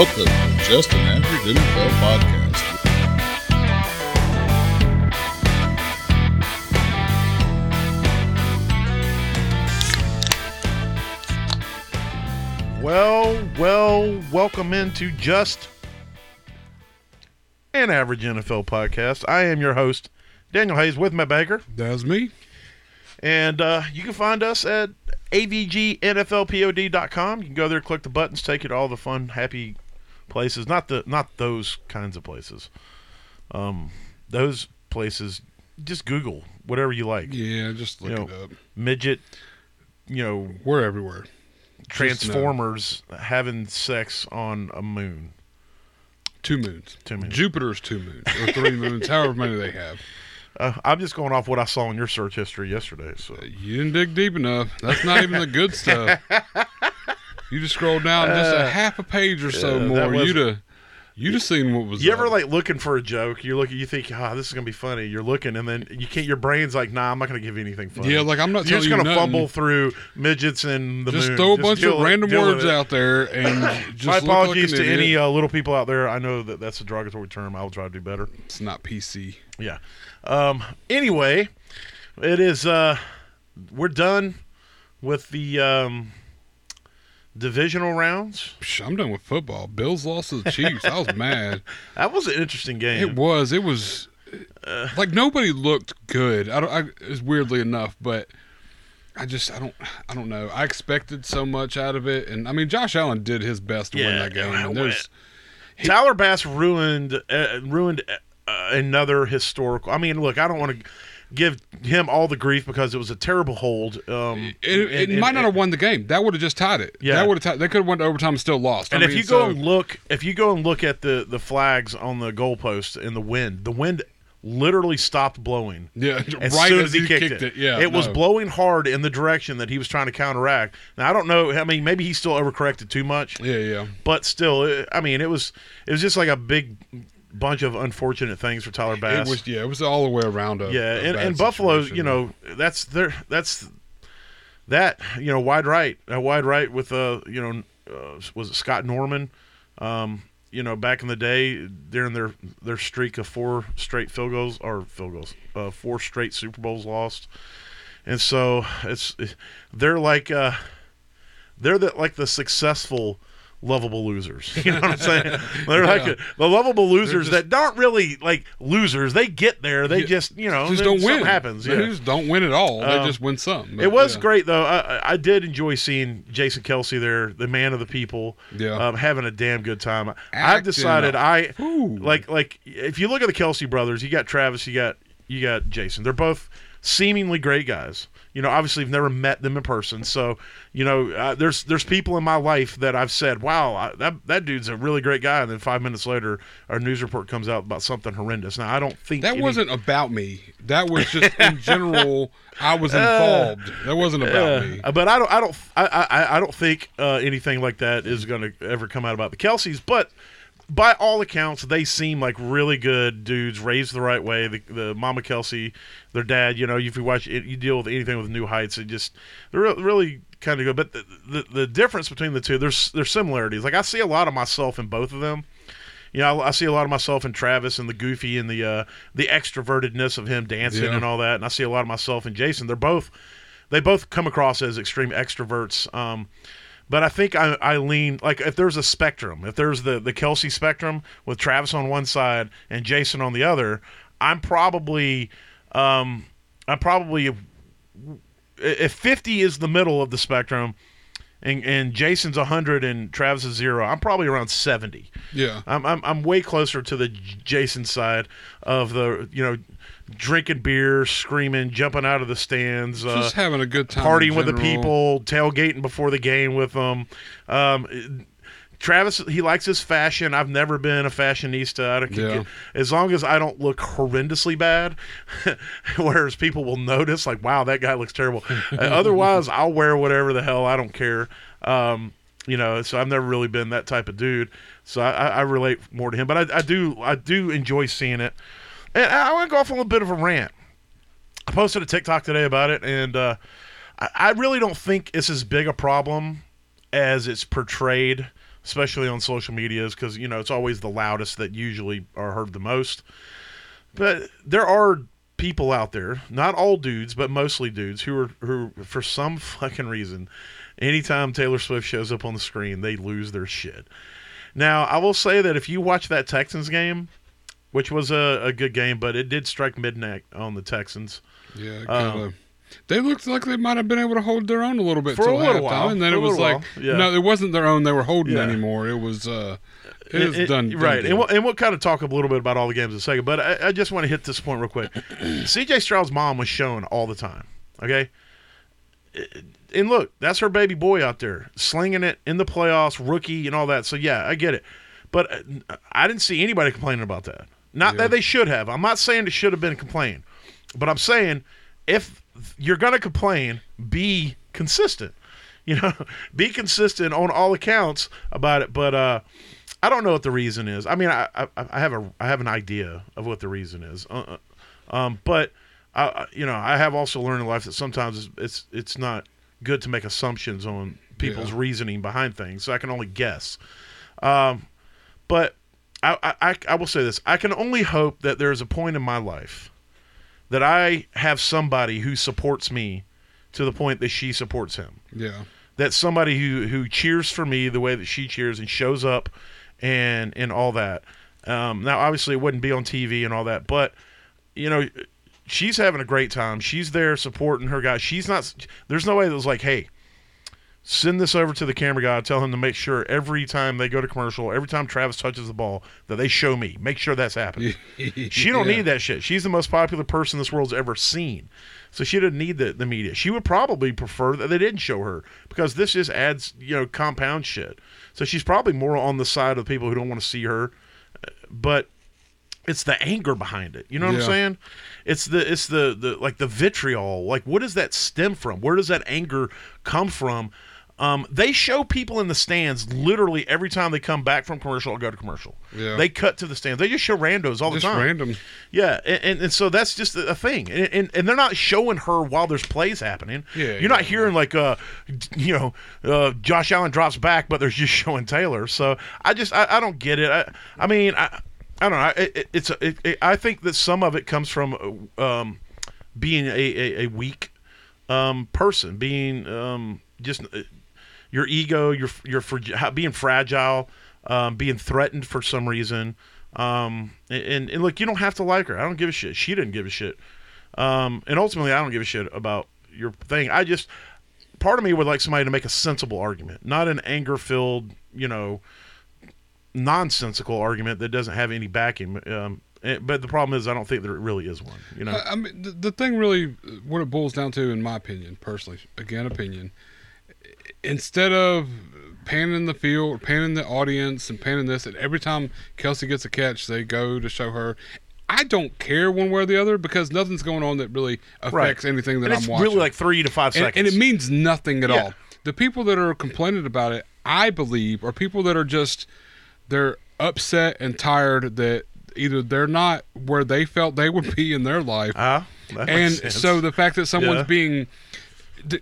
Welcome to Just an Average NFL Podcast. Well, well, welcome into Just an Average NFL Podcast. I am your host, Daniel Hayes, with Matt Baker. That's me. And uh, you can find us at avgnflpod.com. You can go there, click the buttons, take you to all the fun, happy places. Not the not those kinds of places. Um, those places, just Google whatever you like. Yeah, just look You know, it up. Midget, you know, We're everywhere. Transformers having sex on a moon. Two moons. Two moons. Jupiter's two moons or three moons, however many they have. Uh, I'm just going off what I saw in your search history yesterday. So You didn't dig deep enough. That's not even the good stuff. You just scroll down just a half a page or so Uh, more. You'd have you'd have seen what was. you ever like looking for a joke? You're looking, you think, ah, this is gonna be funny. You're looking, and then you can't. Your brain's like, nah, I'm not gonna give you anything funny. Yeah, like I'm not You're just gonna you fumble through midgets and the Just moon. throw a bunch deal- of random words out there and just My apologies like an to any uh, little people out there. I know that that's a derogatory term. I'll try to do better. It's not PC. Yeah. Um, anyway, it is. Uh, we're done with the um, divisional rounds. Psh, I'm done with football. Bills lost to the Chiefs. I was mad. That was an interesting game. It was. It was like nobody looked good. I don't. I, it's weirdly enough, but I just I don't I don't know. I expected so much out of it, and I mean Josh Allen did his best to win that game. yeah, And there's Tyler Bass ruined uh, ruined uh, another historical. I mean, look, I don't want to give him all the grief because it was a terrible hold. Um, it, it and- might and- not have won the game. That would have just tied it. Yeah. that would have tied. They could have went to overtime and still lost. And I if mean, you go so- and look, if you go and look at the the flags on the goalpost in the wind, the wind literally stopped blowing. yeah, As right soon as as he, kicked, it, yeah, it was blowing hard in the direction that he was trying to counteract. Now I don't know. I mean, maybe he still overcorrected too much, Yeah, yeah. but still, I mean, it was it was just like a big bunch of unfortunate things for Tyler Bass. It was yeah. It was all the way around. A, yeah, a and, and Buffalo, you know, that's their that's that you know wide right, a wide right with uh you know uh, was it Scott Norman, um you know back in the day during their their streak of four straight field goals or field goals, uh, four straight Super Bowls lost, and so it's they're like uh they're the like the successful lovable losers. You know what I'm saying? They're like the lovable losers just- that aren't really like losers. They get there. They Yeah. just you know just don't win. happens. They Yeah. just don't win at all. They Um, just win some. It was yeah. great though. I, I- I did enjoy seeing Jason Kelce there, the man of the people, Yeah. um, having a damn good time. I've decided up. I Ooh. like like if you look at the Kelce brothers, you got Travis, you got you got Jason. They're both seemingly great guys. You know, obviously, I've never met them in person, so you know, uh, there's there's people in my life that I've said, "Wow, I, that that dude's a really great guy," and then five minutes later, our news report comes out about something horrendous. Now, I don't think That any- wasn't about me. That was just in general. I was involved. that wasn't about me. Uh, but I don't, I don't, I, I, I don't think uh, anything like that is going to ever come out about the Kelces. But by all accounts, they seem like really good dudes, raised the right way. The, the Mama Kelce, their dad, you know, if you watch, it, you deal with anything with New Heights, it just they're really kind of good. But the, the the difference between the two, there's there's similarities. Like I see a lot of myself in both of them. You know, I, I see a lot of myself in Travis and the goofy and the uh, the extrovertedness of him dancing Yeah. and all that, and I see a lot of myself in Jason. They're both they both come across as extreme extroverts. Um, but I think I, I lean like if there's a spectrum, if there's the the Kelce spectrum with Travis on one side and Jason on the other, I'm probably um, I'm probably if 50 is the middle of the spectrum. And, and Jason's 100 and Travis is zero. I'm probably around 70. Yeah. I'm, I'm I'm way closer to the Jason side of the you know drinking beer, screaming, jumping out of the stands, uh, Just having a good time. partying with the people, tailgating before the game with them. Um, Travis, he likes his fashion. I've never been a fashionista. I don't, Yeah. As long as I don't look horrendously bad, whereas people will notice, like, wow, that guy looks terrible. Uh, otherwise, I'll wear whatever the hell. I don't care. Um, you know, so I've never really been that type of dude. So I, I I relate more to him. But I, I do I do enjoy seeing it. And I want to go off a bit of a rant. I posted a TikTok today about it, and uh, I, I really don't think it's as big a problem as it's portrayed especially on social medias, because you know it's always the loudest that usually are heard the most. But there are people out there, not all dudes, but mostly dudes, who are who for some fucking reason, anytime Taylor Swift shows up on the screen, they lose their shit. Now, I will say that if you watch that Texans game, which was a, a good game, but it did strike midnight on the Texans. Yeah, kind Um. They looked like they might have been able to hold their own a little bit For a little while. and then it was like, while, yeah. no, it wasn't their own they were holding Yeah. anymore. It was, uh, it was It- done. right, done and we'll, and we'll kind of talk a little bit about all the games in a second. But I, I just want to hit this point real quick. C.J. Stroud's mom was shown all the time. Okay, and look, that's her baby boy out there slinging it in the playoffs, rookie and all that. So yeah, I get it, but uh, I didn't see anybody complaining about that. Not Yeah. that they should have. I'm not saying it should have been complained, but I'm saying if you're going to complain, be consistent. You know, be consistent on all accounts about it. But uh, I don't know what the reason is. I mean, I, I, I have a I have an idea of what the reason is. Uh, uh, um, but I, I- you know, I have also learned in life that sometimes it's it's, it's not good to make assumptions on people's Yeah. reasoning behind things. So I can only guess. Um, but I, I, I- will say this: I can only hope that there is a point in my life that I have somebody who supports me to the point that she supports him Yeah, that somebody who who cheers for me the way that she cheers and shows up and and all that. Um, now, obviously, it wouldn't be on TV and all that, but you know, she's having a great time. She's there supporting her guy. She's not. There's no way that was like, hey. Send this over to the camera guy. Tell him to make sure every time they go to commercial, every time Travis touches the ball, that they show me. Make sure that's happening. She don't Yeah. need that shit. She's the most popular person this world's ever seen. So she didn't need the, the media. She would probably prefer that they didn't show her because this just adds, you know, compound shit. So she's probably more on the side of the people who don't want to see her. But it's the anger behind it. You know what I'm saying? It's the it's the, the like the vitriol. Like what does that stem from? Where does that anger come from? Um, they show people in the stands literally every time they come back from commercial or go to commercial. Yeah. They cut to the stands. They just show randos all just the time. random. Yeah, and, and, and so that's just a thing, and, and and they're not showing her while there's plays happening. Yeah, you're not yeah, hearing like uh, you know, uh, Josh Allen drops back, but they're just showing Taylor. So I just I, I don't get it. I I mean I I don't know. I- It, it, it's a, it, it, I think that some of it comes from um, being a, a, a weak um, person, being um, just uh, your ego, your your being fragile, um, being threatened for some reason. Um, and, and look, you don't have to like her. I don't give a shit. She didn't give a shit. Um, and ultimately, I don't give a shit about your thing. I just part of me would like somebody to make a sensible argument, not an anger filled, you know, nonsensical argument that doesn't have any backing. Um, eh, but the problem is, I don't think there really is one. You know, I I mean, the, the thing really, what it boils down to, in my opinion, personally, again, opinion, instead of panning the field, panning the audience, and panning this, and every time Kelce gets a catch, they go to show her. I don't care one way or the other because nothing's going on that really affects anything that and I'm it's watching. really like three to five seconds. and it means nothing at Yeah. all. The people that are complaining about it, I believe, are people that are just they're upset and tired that either they're not where they felt they would be in their life, uh-huh. makes and so the fact that someone's Yeah. being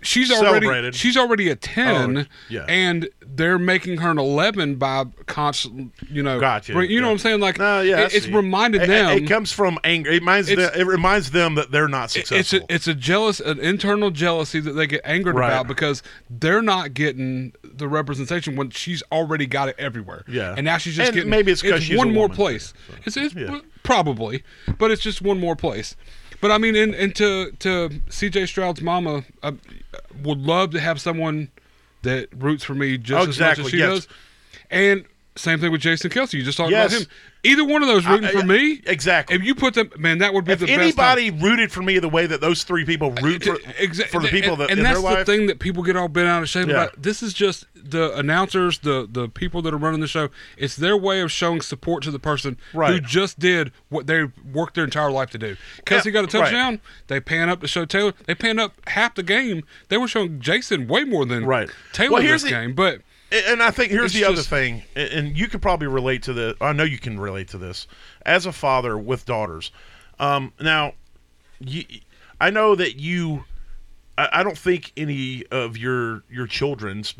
she's already Celebrated. she's already a 10 Oh, yeah. and they're making her an 11 by constant you know Gotcha, bring- you know what i'm saying like No, yeah, I it- it's see. reminded It- them It, comes from anger. It reminds It's- them, it reminds them that they're not it's successful. a it's a jealous an internal jealousy that they get angered Right. about because they're not getting the representation when she's already got it everywhere. Yeah. and now she's just And getting maybe it's 'cause she's one a more woman, place. It's, it's yeah. probably, but it's just one more place. But I mean, and, and to to CJ Stroud's mama, I would love to have someone that roots for me just Oh, as much as she yes. does. And same thing with Jason Kelce. You just talked Yes. about him. Either one of those rooting I- for me, exactly. If you put them, man, that would be if the best. anybody rooted for me the way that those three people root for, for the people and, that and in that's their life, the thing that people get all bent out of shape Yeah. about. This is just the announcers, the the people that are running the show. It's their way of showing support to the person who just did what they worked their entire life to do. Kelce got a right. touchdown. They pan up to show Taylor. They pan up half the game. They were showing Jason way more than Right. Taylor Well, this the- game. But And I think here's It's the other thing, and- and you could probably relate to this. I know you can relate to this as a father with daughters. Um, now, you, I know that you. I, I don't think any of your your children's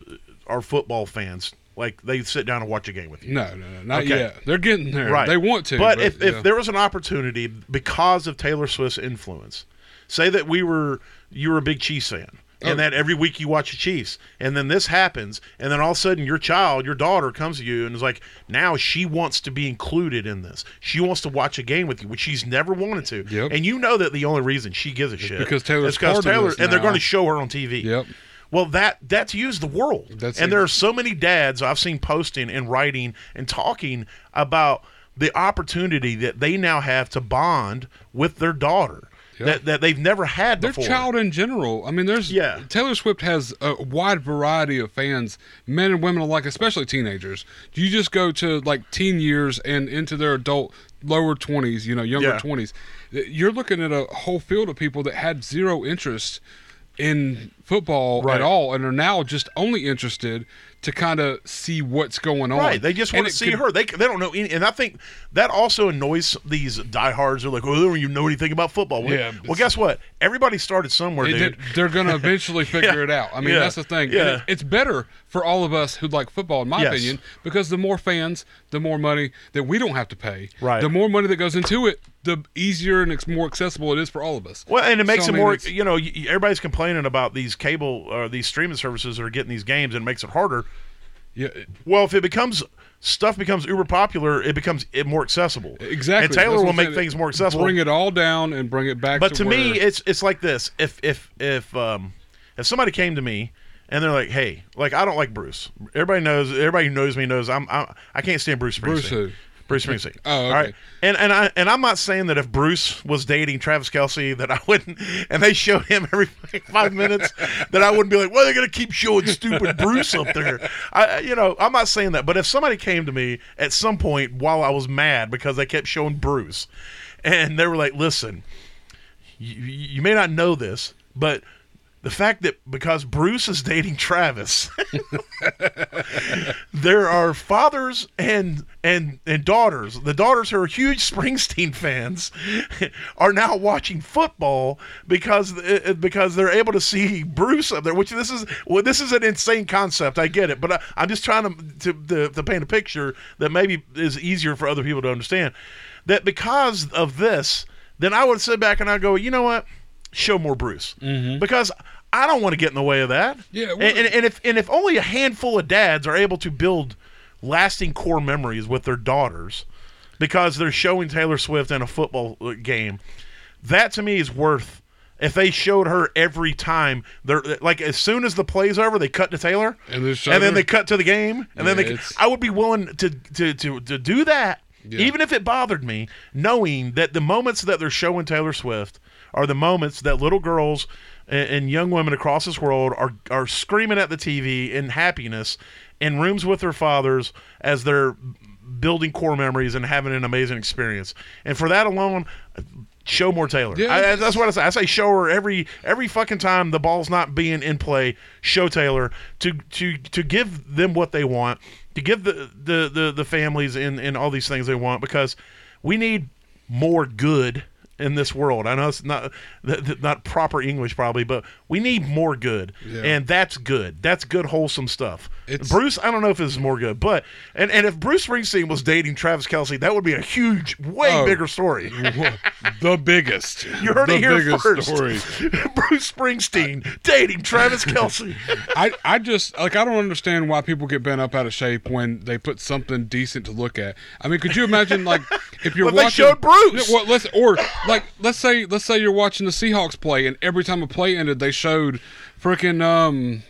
are football fans like they sit down and watch a game with you. No, no, no, not Okay. yet. They're getting there. Right. They want to. But, But, if, yeah. if there was an opportunity because of Taylor Swift's influence, say that we were you were a big Chiefs fan. And Oh. that every week you watch the Chiefs, and then this happens, and then all of a sudden your child, your daughter, comes to you and is like, now she wants to be included in this. She wants to watch a game with you, which she's never wanted to. Yep. And you know that the only reason she gives a shit because Taylor's is because Taylor, and they're going to show her on TV. Yep. Well, that that to you is the world, That's and it. there are so many dads I've seen posting and writing and talking about the opportunity that they now have to bond with their daughter Yeah. that that they've never had Their before. child in general. I mean, there's Yeah. Taylor Swift has a wide variety of fans, men and women alike, especially teenagers. You just go to like teen years and into their adult lower twenties, you know, younger Yeah. twenties. You're looking at a whole field of people that had zero interest in football Right. at all, and are now just only interested to kind of see what's going on. Right, they just And want to see could- her. They they don't know any, and I think that also annoys these diehards. They're like, "Well, they don't even know anything about football." Well, Yeah, well, guess what? Everybody started somewhere, dude. they're going to eventually figure it out. I mean, Yeah. that's the thing. Yeah. It- it's better for all of us who like football, in my Yes. opinion, because the more fans, the more money that we don't have to pay. Right. The more money that goes into it, the easier and more accessible it is for all of us. Well, and it makes So, it I mean, more. You know, everybody's complaining about these cable or these streaming services that are getting these games, and it makes it harder. Yeah, Well, if it becomes stuff becomes uber popular, it becomes more accessible. exactly. And Taylor will make things more accessible. Bring it all down and bring it back. but to, me, where- it's it's like this. If if if um if somebody came to me and they're like, "Hey, like I don't like Bruce. Everybody knows. Everybody who knows me knows I'm, I'm I can't stand Bruce Springsteen. Bruce who? Bruce Springsteen. Oh, okay. right. And and I and I'm not saying that if Bruce was dating Travis Kelce that I wouldn't and they showed him every five minutes that I wouldn't be like, well, they're gonna keep showing stupid Bruce up there. I you know I'm not saying that, but if somebody came to me at some point while I was mad because they kept showing Bruce, and they were like, listen, you, you may not know this, but the fact that because Bruce is dating Travis, there are fathers and and and daughters. The daughters who are huge Springsteen fans are now watching football because uh, because they're able to see Bruce up there. Which this is well, this is an insane concept. I get it, but I, I'm just trying to, to to to paint a picture that maybe is easier for other people to understand. That because of this, then I would sit back and I go, you know what? Show more Bruce because I don't want to get in the way of that. Yeah, and, and, and if and if only a handful of dads are able to build lasting core memories with their daughters because they're showing Taylor Swift in a football uh, game, that to me is worth. If they showed her every time, they're like as soon as the play's over, they cut to Taylor, And and then they cut to the game, and then they. I would be willing to to to, to do that, Yeah. even if it bothered me, knowing that the moments that they're showing Taylor Swift are the moments that little girls and, and young women across this world are are screaming at the TV in happiness in rooms with their fathers as they're building core memories and having an amazing experience. And for that alone, show more Taylor. Yeah. I, that's what I say. I say show her every every fucking time the ball's not being in play. Show Taylor to to to give them what they want, to give the the the, the families and and all these things they want because we need more good in this world. I know it's not th- th- not proper English probably, but we need more good, Yeah. and that's good. That's good wholesome stuff. It's- Bruce, I don't know if this is more good, but and and if Bruce Springsteen was dating Travis Kelce, that would be a huge, way Oh. bigger story. the biggest. You heard the it here biggest first. Story. Bruce Springsteen dating Travis Kelce. I, I just like I don't understand why people get bent up out of shape when they put something decent to look at. I mean, could you imagine like if you're Well, they watching showed Bruce. Well, let's or like let's say let's say you're watching the Seahawks play and every time a play ended they showed freaking um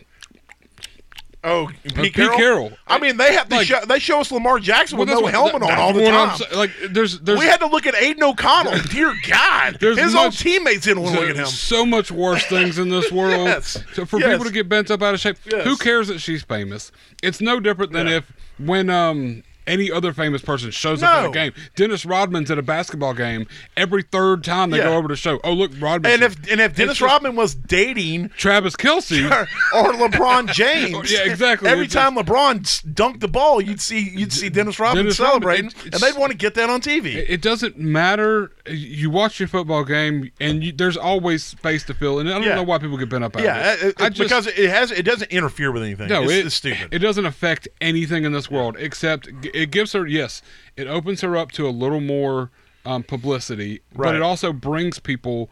Oh, Pete, Pete Carroll? Carroll. I mean, they have to Like- show, they show us Lamar Jackson with well, no that's helmet what- on all the time. Like there's there's we had to look at Aidan O'Connell. Dear God, There's his own teammates didn't want to look at him. so much worse things in this world. Yes. So for Yes. people to get bent up out of shape, Yes. who cares that she's famous? It's no different than Yeah. if when um any other famous person shows up at a game. Dennis Rodman's at a basketball game every third time they Yeah. go over to show. Oh look, Rodman. And if and if Dennis Rodman was dating Travis Kelce, or, or LeBron James, Yeah, exactly. Every It's time LeBron dunked the ball, you'd see you'd see Dennis Rodman Dennis Rodman, celebrating, it- and they'd want to get that on TV. It it doesn't matter. You watch your football game, and you, there's always space to fill. And I don't Yeah. know why people get bent up yeah, it, it. Just, because it has it doesn't interfere with anything. no, it's, it, it's stupid. It doesn't affect anything in this world except g- it gives her yes, it opens her up to a little more um, publicity, but it also brings people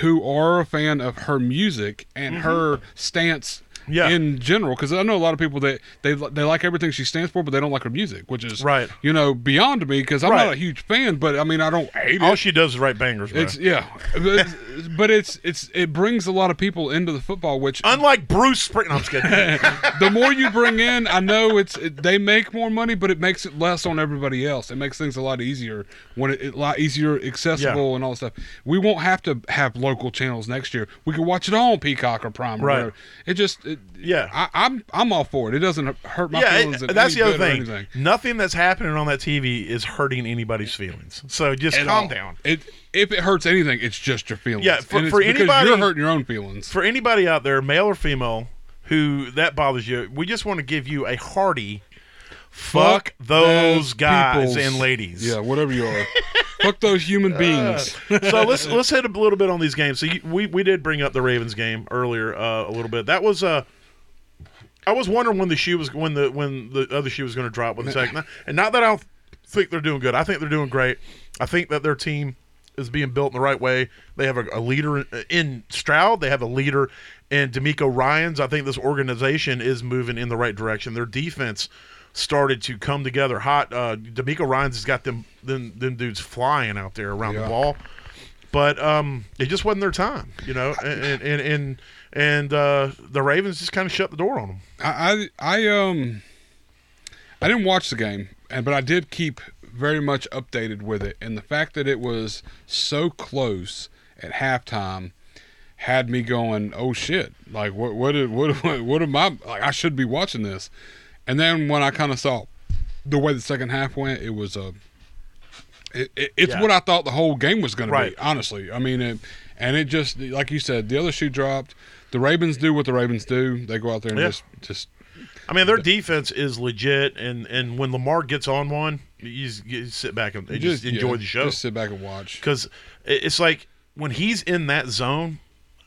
who are a fan of her music and her stance. Yeah. In general, because I know a lot of people that they they like everything she stands for, but they don't like her music, which is Right. You know, beyond me because I'm Right. not a huge fan, but I mean I don't hate it. All it. she does is write bangers, bro. It's yeah, but, but it's it's it brings a lot of people into the football, which Unlike Bruce Spring, no, I'm just kidding. the more you bring in, I know it's it, they make more money, but it makes it less on everybody else. It makes things a lot easier when it, a lot easier accessible and all that stuff. We won't have to have local channels next year. We can watch it all on Peacock or Prime. Or Right. whatever. It just it, Yeah. I, I'm I'm all for it. It doesn't hurt my yeah, feelings. in that's the other thing. Nothing that's happening on that TV is hurting anybody's feelings. So just At calm all. down. It if it hurts anything, it's just your feelings. Yeah, for- for anybody- you're hurting your own feelings. For anybody out there, male or female, who that bothers you, we just want to give you a hearty fuck those guys peoples. and ladies. Yeah, whatever you are. Fuck those human beings. so let's let's hit a little bit on these games. So you, we we did bring up the Ravens game earlier uh, a little bit. That was uh I was wondering when the shoe was when the when the other shoe was going to drop with the second. And not that I don't think they're doing good. I think they're doing great. I think that their team is being built in the right way. They have a, a leader in, in Stroud. They have a leader in DeMeco Ryans. I think this organization is moving in the right direction. Their defense started to come together hot. Uh, DeMeco Ryans has got them them, them dudes flying out there around the ball but um, it just wasn't their time, you know, and and and, and uh, the Ravens just kind of shut the door on them. I, I I um I didn't watch the game, and but I did keep very much updated with it, and the fact that it was so close at halftime had me going, "Oh shit! Like what what what what, what am I like? I should be watching this." And then when I kind of saw the way the second half went, it was a it, it, it's Yeah. what I thought the whole game was going to be. Honestly, I mean, it, and it just like you said, the other shoe dropped. The Ravens do what the Ravens do. They go out there and Yeah. just just I mean, their defense is legit, and and when Lamar gets on one, you just, you sit back and you just, enjoy yeah, the show Just sit back and watch. because it's like when he's in that zone,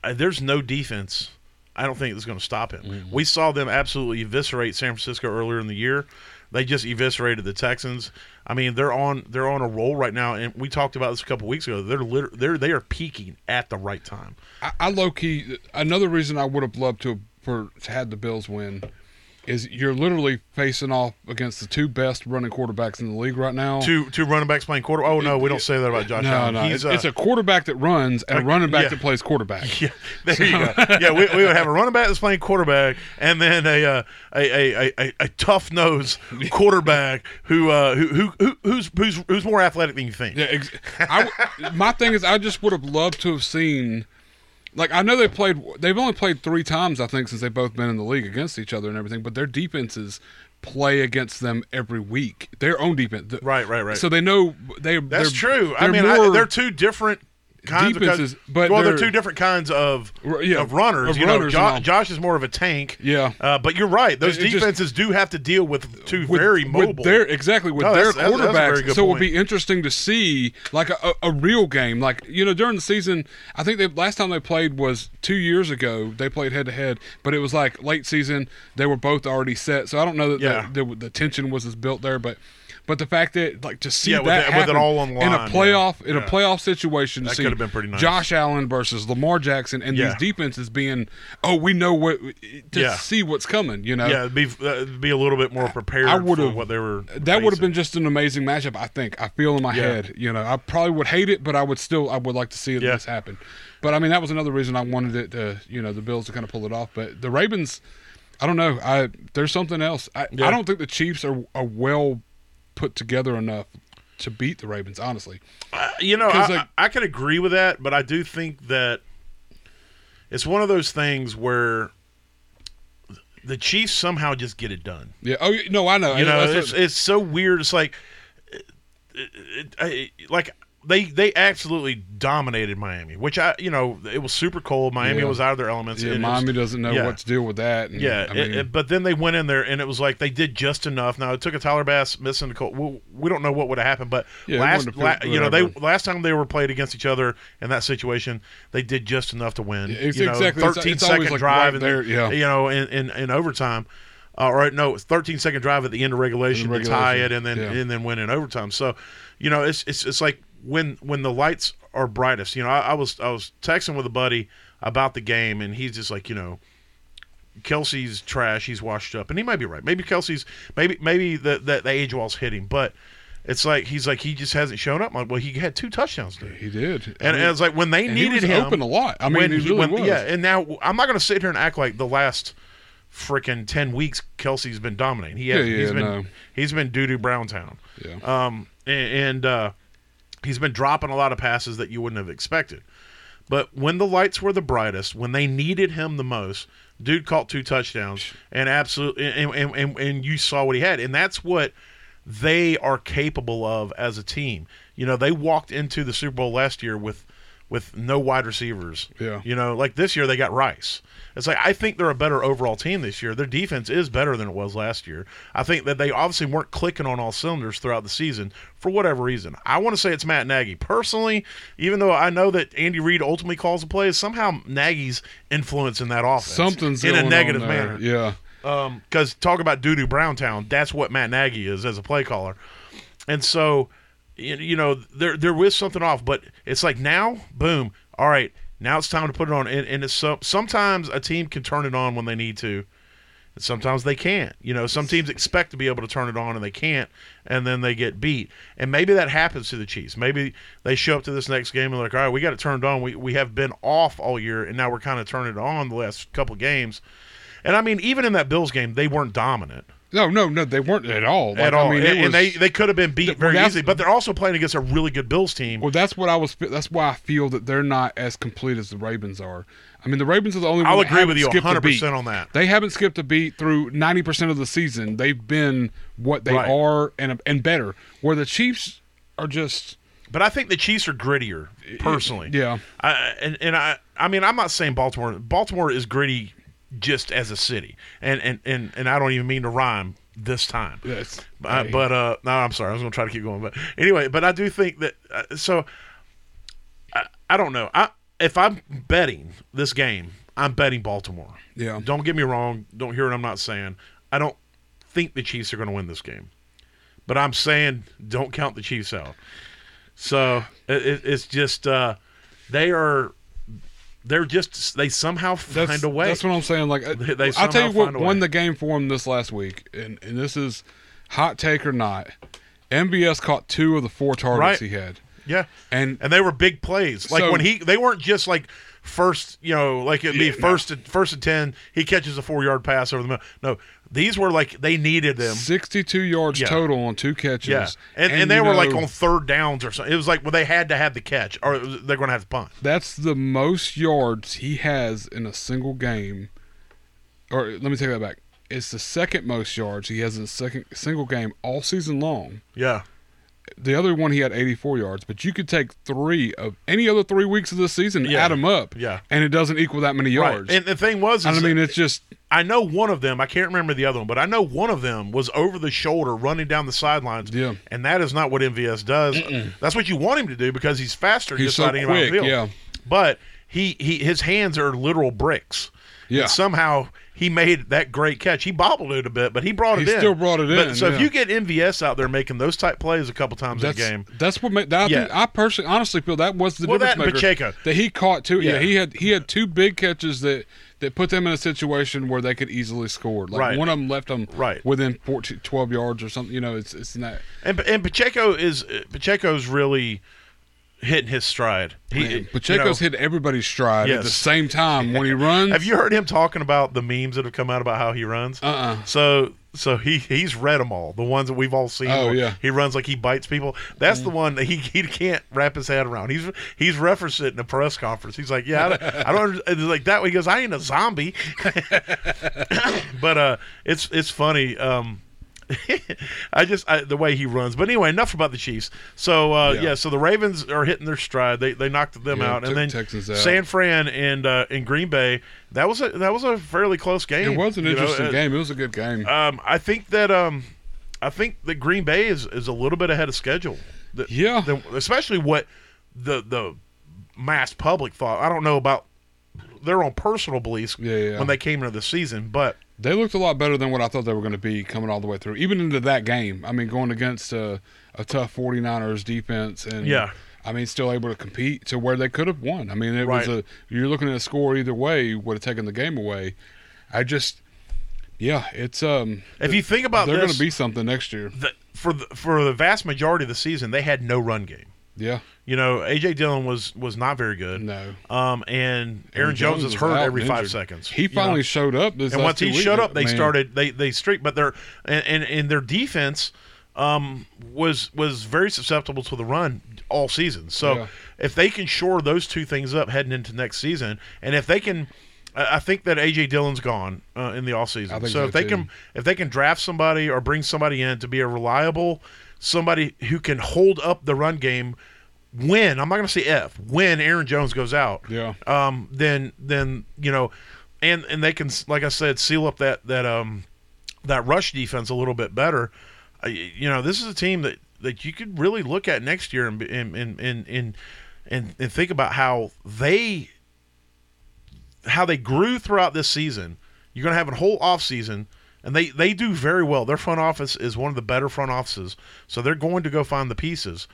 uh, there's no defense. I don't think it's going to stop him. Mm-hmm. We saw them absolutely eviscerate San Francisco earlier in the year. They just eviscerated the Texans. I mean, they're on they're on a roll right now, and we talked about this a couple weeks ago. They're liter- they're they are peaking at the right time. I, I low key. Another reason I would have loved to for to had the Bills win is you're literally facing off against the two best running quarterbacks in the league right now. Two two running backs playing quarter. Oh no, we don't say that about Josh no, Allen. no, He's it's, uh, it's a quarterback that runs and a running back yeah. that plays quarterback. Yeah, there you go. Yeah, we, we would have a running back that's playing quarterback, and then a uh, a, a, a, a tough nose quarterback who, uh, who who who who's who's who's more athletic than you think. Yeah, ex- I, my thing is, I just would have loved to have seen. Like I know they played, they've only played three times I think since they've both been in the league against each other and everything. But their defenses play against them every week. Their own defense, Right, right, right. So they know they. That's true. I mean, I, they're two different kinds Defenses, of but well, they're, they're- two different kinds of yeah, of runners. of you know, runners Jo- and. Josh is more of a tank. Yeah. uh, but you're right. Those It- it just- defenses do have to deal with two with, very with mobile. their exactly with No, their that's- that's- that's quarterbacks. so it would be interesting to see like a, a, a real game. Like you know, during the season, I think the last time they played was two years ago. They played head to head, but it was like late season. They were both already set, so I don't know that Yeah. the, the, the tension was as built there, but. But the fact that, like, to see Yeah, with that with it happen all on the in a playoff yeah. in a playoff situation, That could have been pretty nice. Josh Allen versus Lamar Jackson and these defenses being, oh, we know what to see what's coming. You know, yeah, be uh, be a little bit more prepared. I would've- for what they were. that would have been just an amazing matchup. I think. I feel in my head. You know, I probably would hate it, but I would still. I would like to see this happen. But I mean, that was another reason I wanted it to. You know, the Bills to kind of pull it off. But the Ravens, I don't know. I there's something else. I, Yeah. I don't think the Chiefs are are well put together enough to beat the Ravens. Honestly, Uh, you know, I, like- I, I can agree with that, but I do think that it's one of those things where the Chiefs somehow just get it done. Yeah. Oh no, I know. You know, That's it's it's so weird. It's like, it, it, I- like they they absolutely dominated Miami, which I you know it was super cold. Miami Yeah. was out of their elements. yeah, and it was- Miami doesn't know yeah. what to deal with that. And, yeah, I mean, it- but then they went in there and it was like they did just enough. Now it took a Tyler Bass missing the cold. We, we don't know what would have happened, but Yeah, last la, you know they last time they were played against each other in that situation, they did just enough to win. It's you know, exactly- it's- 13 it's always, second like, drive right and there, yeah. you know in in, in overtime. Uh, or no, it's 13 second drive at the end of regulation, In to tie it, and then and then win in overtime. So, you know, it's it's it's like when when the lights are brightest. You know, I, I was I was texting with a buddy about the game, and he's just like, you know, Kelce's trash. He's washed up, and he might be right. Maybe Kelce's maybe maybe the the, the age wall's hit him, but it's like he's like he just hasn't shown up. I'm like, well, he had two touchdowns, dude. he did. I And, mean, and it's like when they needed was him, open a lot. I mean, when he really when- was. yeah. And now I'm not going to sit here and act like the last freaking ten weeks Kelce's been dominating. He has, Yeah, yeah, he's been no. he's been doo doo Browntown. Yeah. Um, and, and uh, he's been dropping a lot of passes that you wouldn't have expected. But when the lights were the brightest, when they needed him the most, dude caught two touchdowns and absolutely, and, and, and, and you saw what he had, and that's what they are capable of as a team. You know, they walked into the Super Bowl last year with with no wide receivers. Yeah. You know, like this year they got Rice. It's like I think they're a better overall team this year. Their defense is better than it was last year. I think that they obviously weren't clicking on all cylinders throughout the season for whatever reason. I want to say it's Matt Nagy. Personally, even though I know that Andy Reid ultimately calls the plays, somehow Nagy's influence in that offense Something's in a negative manner. Yeah. Um, because talk about doo doo Browntown, that's what Matt Nagy is as a play caller. And so, you know, there there was something off, but it's like now, boom, all right, now it's time to put it on. And, and it's so, sometimes a team can turn it on when they need to, and sometimes they can't. You know, some teams expect to be able to turn it on and they can't, and then they get beat. And maybe that happens to the Chiefs. Maybe they show up to this next game and they're like, all right, we got it turned on. We we have been off all year, and now we're kind of turning it on the last couple games. And I mean, even in that Bills game, they weren't dominant No, no, no. They weren't at all. Like, at all. I mean, and, was, and they they could have been beat Th- very easily, but they're also playing against a really good Bills team. Well, that's what I was. That's why I feel that they're not as complete as the Ravens are. I mean, the Ravens are the only. I'll one agree with you skipped a 100 beat. percent on that. They haven't skipped a beat through ninety percent of the season. They've been what they Right. are and and better. Where the Chiefs are just But I think the Chiefs are grittier, personally. yeah. I, and and I I mean I'm not saying Baltimore. Baltimore is gritty just as a city, and and and, and I don't even mean to rhyme this time. Yes. Uh, but uh, no, I'm sorry. I was going to try to keep going, but anyway. But I do think that. Uh, so I, I don't know. I if I'm betting this game, I'm betting Baltimore. Yeah. Don't get me wrong. Don't hear what I'm not saying. I don't think the Chiefs are going to win this game, but I'm saying don't count the Chiefs out. So it, it's just uh, they are. They're just they somehow find That's, a way. that's what I'm saying. Like, They- they I'll tell you what won the game for them this last week, and and this is hot take or not. MVS caught two of the four targets Right. he had, yeah, and and they were big plays. Like So- when he, they weren't just like first, you know, like it'd be Yeah, no. first and first and ten. He catches a four yard pass over the middle. No, these were like they needed them. 62 yards Yeah. total on two catches. Yeah, and and, they you were like on third downs or something. It was like well, they had to have the catch, or they're going to have to punt. That's the most yards he has in a single game. Or let me take that back. It's the second most yards he has in a second single game all season long. Yeah, The other one he had 84 yards, but you could take three of any other three weeks of the season, Yeah. add them up, Yeah. and it doesn't equal that many yards. right. And the thing was, is I mean, it's just I know one of them. I can't remember the other one, but I know one of them was over the shoulder running down the sidelines. Yeah. and that is not what MVS does. That's what you want him to do because he's faster. He's just so sliding him out the quick, field. yeah. But he, he his hands are literal bricks. Yeah. And somehow he made that great catch. He bobbled it a bit, but he brought it in. He in. still brought it But- in, So if you get MVS out there making those type plays a couple times that's in a game, that's what made. That, I, Yeah. I personally, honestly feel that was the Well, difference that maker. Pacheco. that he caught two. Yeah. Yeah. he had he had two big catches that that put them in a situation where they could easily score. Like Right. one of them left them Right. within 14, 12 yards or something. You know, it's it's not. and and Pacheco is Pacheco's really hitting his stride. He, Man, you Pacheco's know, hit everybody's stride at the same time when he runs. Have you heard him talking about the memes that have come out about how he runs? Uh-uh. So so he he's read them all, the ones that we've all seen. Oh, yeah. he runs like he bites people. That's the one that he he can't wrap his head around. He's he's referenced it in a press conference. He's like, yeah, I don't, I don't it's like that. Way. He goes, I ain't a zombie. but uh, it's it's funny. Um, I just I, the way he runs. But anyway, enough about the Chiefs. So uh, yeah. Yeah. so the Ravens are hitting their stride. They they knocked them Yeah, out, and then Texans out. San Fran and uh, and Green Bay. That was a that was a fairly close game. it was an you know, interesting uh, game. It was a good game. Um, I think that um, I think that Green Bay is, is a little bit ahead of schedule. The- Yeah. the- especially what the the mass public thought. I don't know about their own personal beliefs Yeah, yeah. when they came into the season, but They looked a lot better than what I thought they were going to be coming all the way through, even into that game. I mean, going against a, a tough 49ers defense and Yeah. I mean, still able to compete to where they could have won. I mean, it was a you're looking at a score either way would have taken the game away. I just, yeah, it's um. if you think about they're going to be something next year. the, for the, for the vast majority of the season, they had no run game. Yeah, You know, AJ Dillon was was not very good. no. Um, and Aaron, Jones, is hurt every five injured. seconds. He you know? finally showed up. This and once he showed up, they Man, started they they streak, but their and, and and their defense um was was very susceptible to the run all season. So Yeah. if they can shore those two things up heading into next season, and if they can. I think that AJ Dillon's gone uh, in the off season. So, so, if they too. can if they can draft somebody or bring somebody in to be a reliable somebody who can hold up the run game when I'm not going to say if when Aaron Jones goes out Yeah. um, then then you know, and and they can like I said seal up that that um that rush defense a little bit better. Uh, you know, this is a team that that you could really look at next year and and and and and, and, and think about how they how they grew throughout this season. You're going to have a whole off season. And they, they do very well. Their front office is one of the better front offices. So they're going to go find the pieces.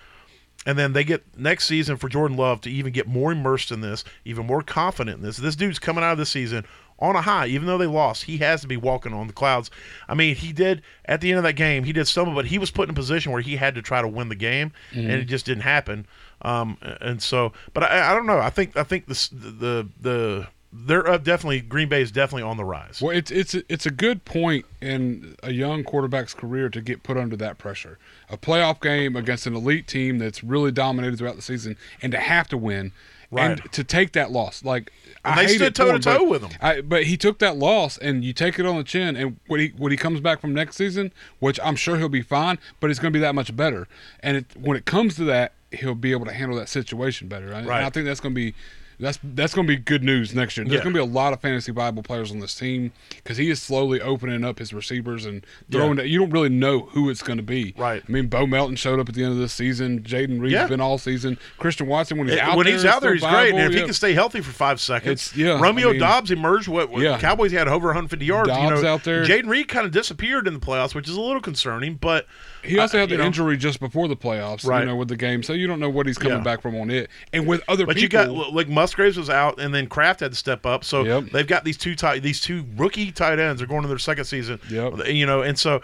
And then they get next season for Jordan Love to even get more immersed in this, even more confident in this. This dude's coming out of this season on a high, even though they lost. He has to be walking on the clouds. I mean, he did at the end of that game. He did some of it. He was put in a position where he had to try to win the game, and it just didn't happen. Um, and so, but I, I don't know. I think I think this the the they're uh, definitely Green Bay is definitely on the rise. Well, it's it's it's a good point in a young quarterback's career to get put under that pressure. A playoff game against an elite team that's really dominated throughout the season, and to have to win, Right. and to take that loss. Like And I they stood it for him, toe-to-toe with him. I, but he took that loss, and you take it on the chin. And when he when he comes back from next season, which I'm sure he'll be fine, but it's going to be that much better. And it, when it comes to that, he'll be able to handle that situation better. And Right. I think that's going to be. That's that's going to be good news next year. There's Yeah. going to be a lot of fantasy viable players on this team because he is slowly opening up his receivers and throwing. Yeah. it. You don't really know who it's going to be. Right. I mean, Bo Melton showed up at the end of this season. Jayden Reed's Yeah. been all season. Christian Watson when he's It- out when there, he's out there, he's still great. And if he can stay healthy for five seconds, It's- yeah, Romeo I mean- Doubs emerged. What, what Yeah. Cowboys had over 150 yards. you Doubs know, out there. Jayden Reed kind of disappeared in the playoffs, which is a little concerning. But He also had the know, injury just before the playoffs, Right. you know, with the game. So you don't know what he's coming Yeah. back from on it. And with other But people, you got like Musgraves was out, and then Kraft had to step up. So Yep. they've got these two tight, these two rookie tight ends. They're going to their second season. Yep. You know, and so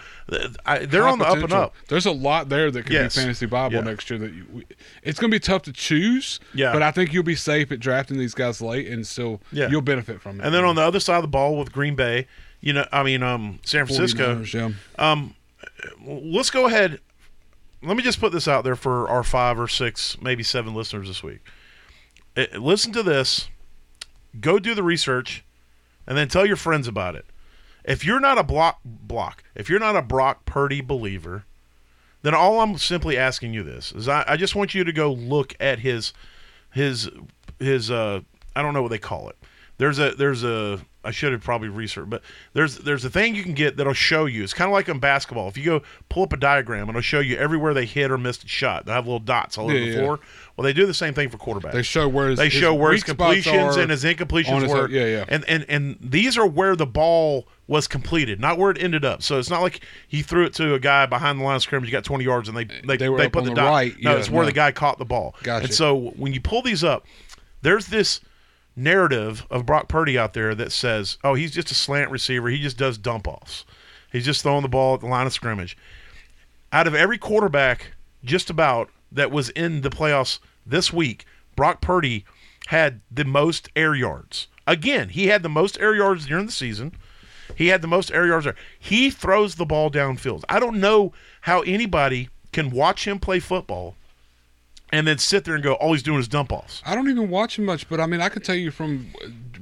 I, they're high on the up and up. There's a lot there that could Yes. be fantasy viable Yeah. next year. That you, it's going to be tough to choose. Yeah. But I think you'll be safe at drafting these guys late, and still Yeah. you'll benefit from it. And then on the other side of the ball with Green Bay, you know, I mean, um, San Francisco. yeah. Um, let's go ahead. Let me just put this out there for our five or six, maybe seven listeners this week. Eh, Listen to this. Go do the research, and then tell your friends about it. If you're not a block block, if you're not a Brock Purdy believer, then all I'm simply asking you this is I, I just want you to go look at his his his uh I don't know what they call it. There's a there's a I should have probably researched, but there's there's a thing you can get that'll show you. It's kind of like in basketball. If you go pull up a diagram, it'll show you everywhere they hit or missed a shot. They have little dots all over Yeah, the yeah. floor. Well, they do the same thing for quarterbacks. They show where his, They his show where his completions and his on incompletions his- were. yeah, yeah. And and and these are where the ball was completed, not where it ended up. So it's not like he threw it to a guy behind the line of scrimmage, you got 20 yards, and they they, They they, put on the, the dot. right, No, yeah, it's where no. the guy caught the ball. Gotcha. And so when you pull these up, there's this narrative of Brock Purdy out there that says, "Oh, he's just a slant receiver. He just does dump offs. He's just throwing the ball at the line of scrimmage." Out of every quarterback, just about that was in the playoffs this week, Brock Purdy had the most air yards. Again, he had the most air yards during the season. He had the most air yards. He throws the ball downfield. I don't know how anybody can watch him play football and then sit there and go, all he's doing is dump offs. I don't even watch him much, but I mean, I can tell you from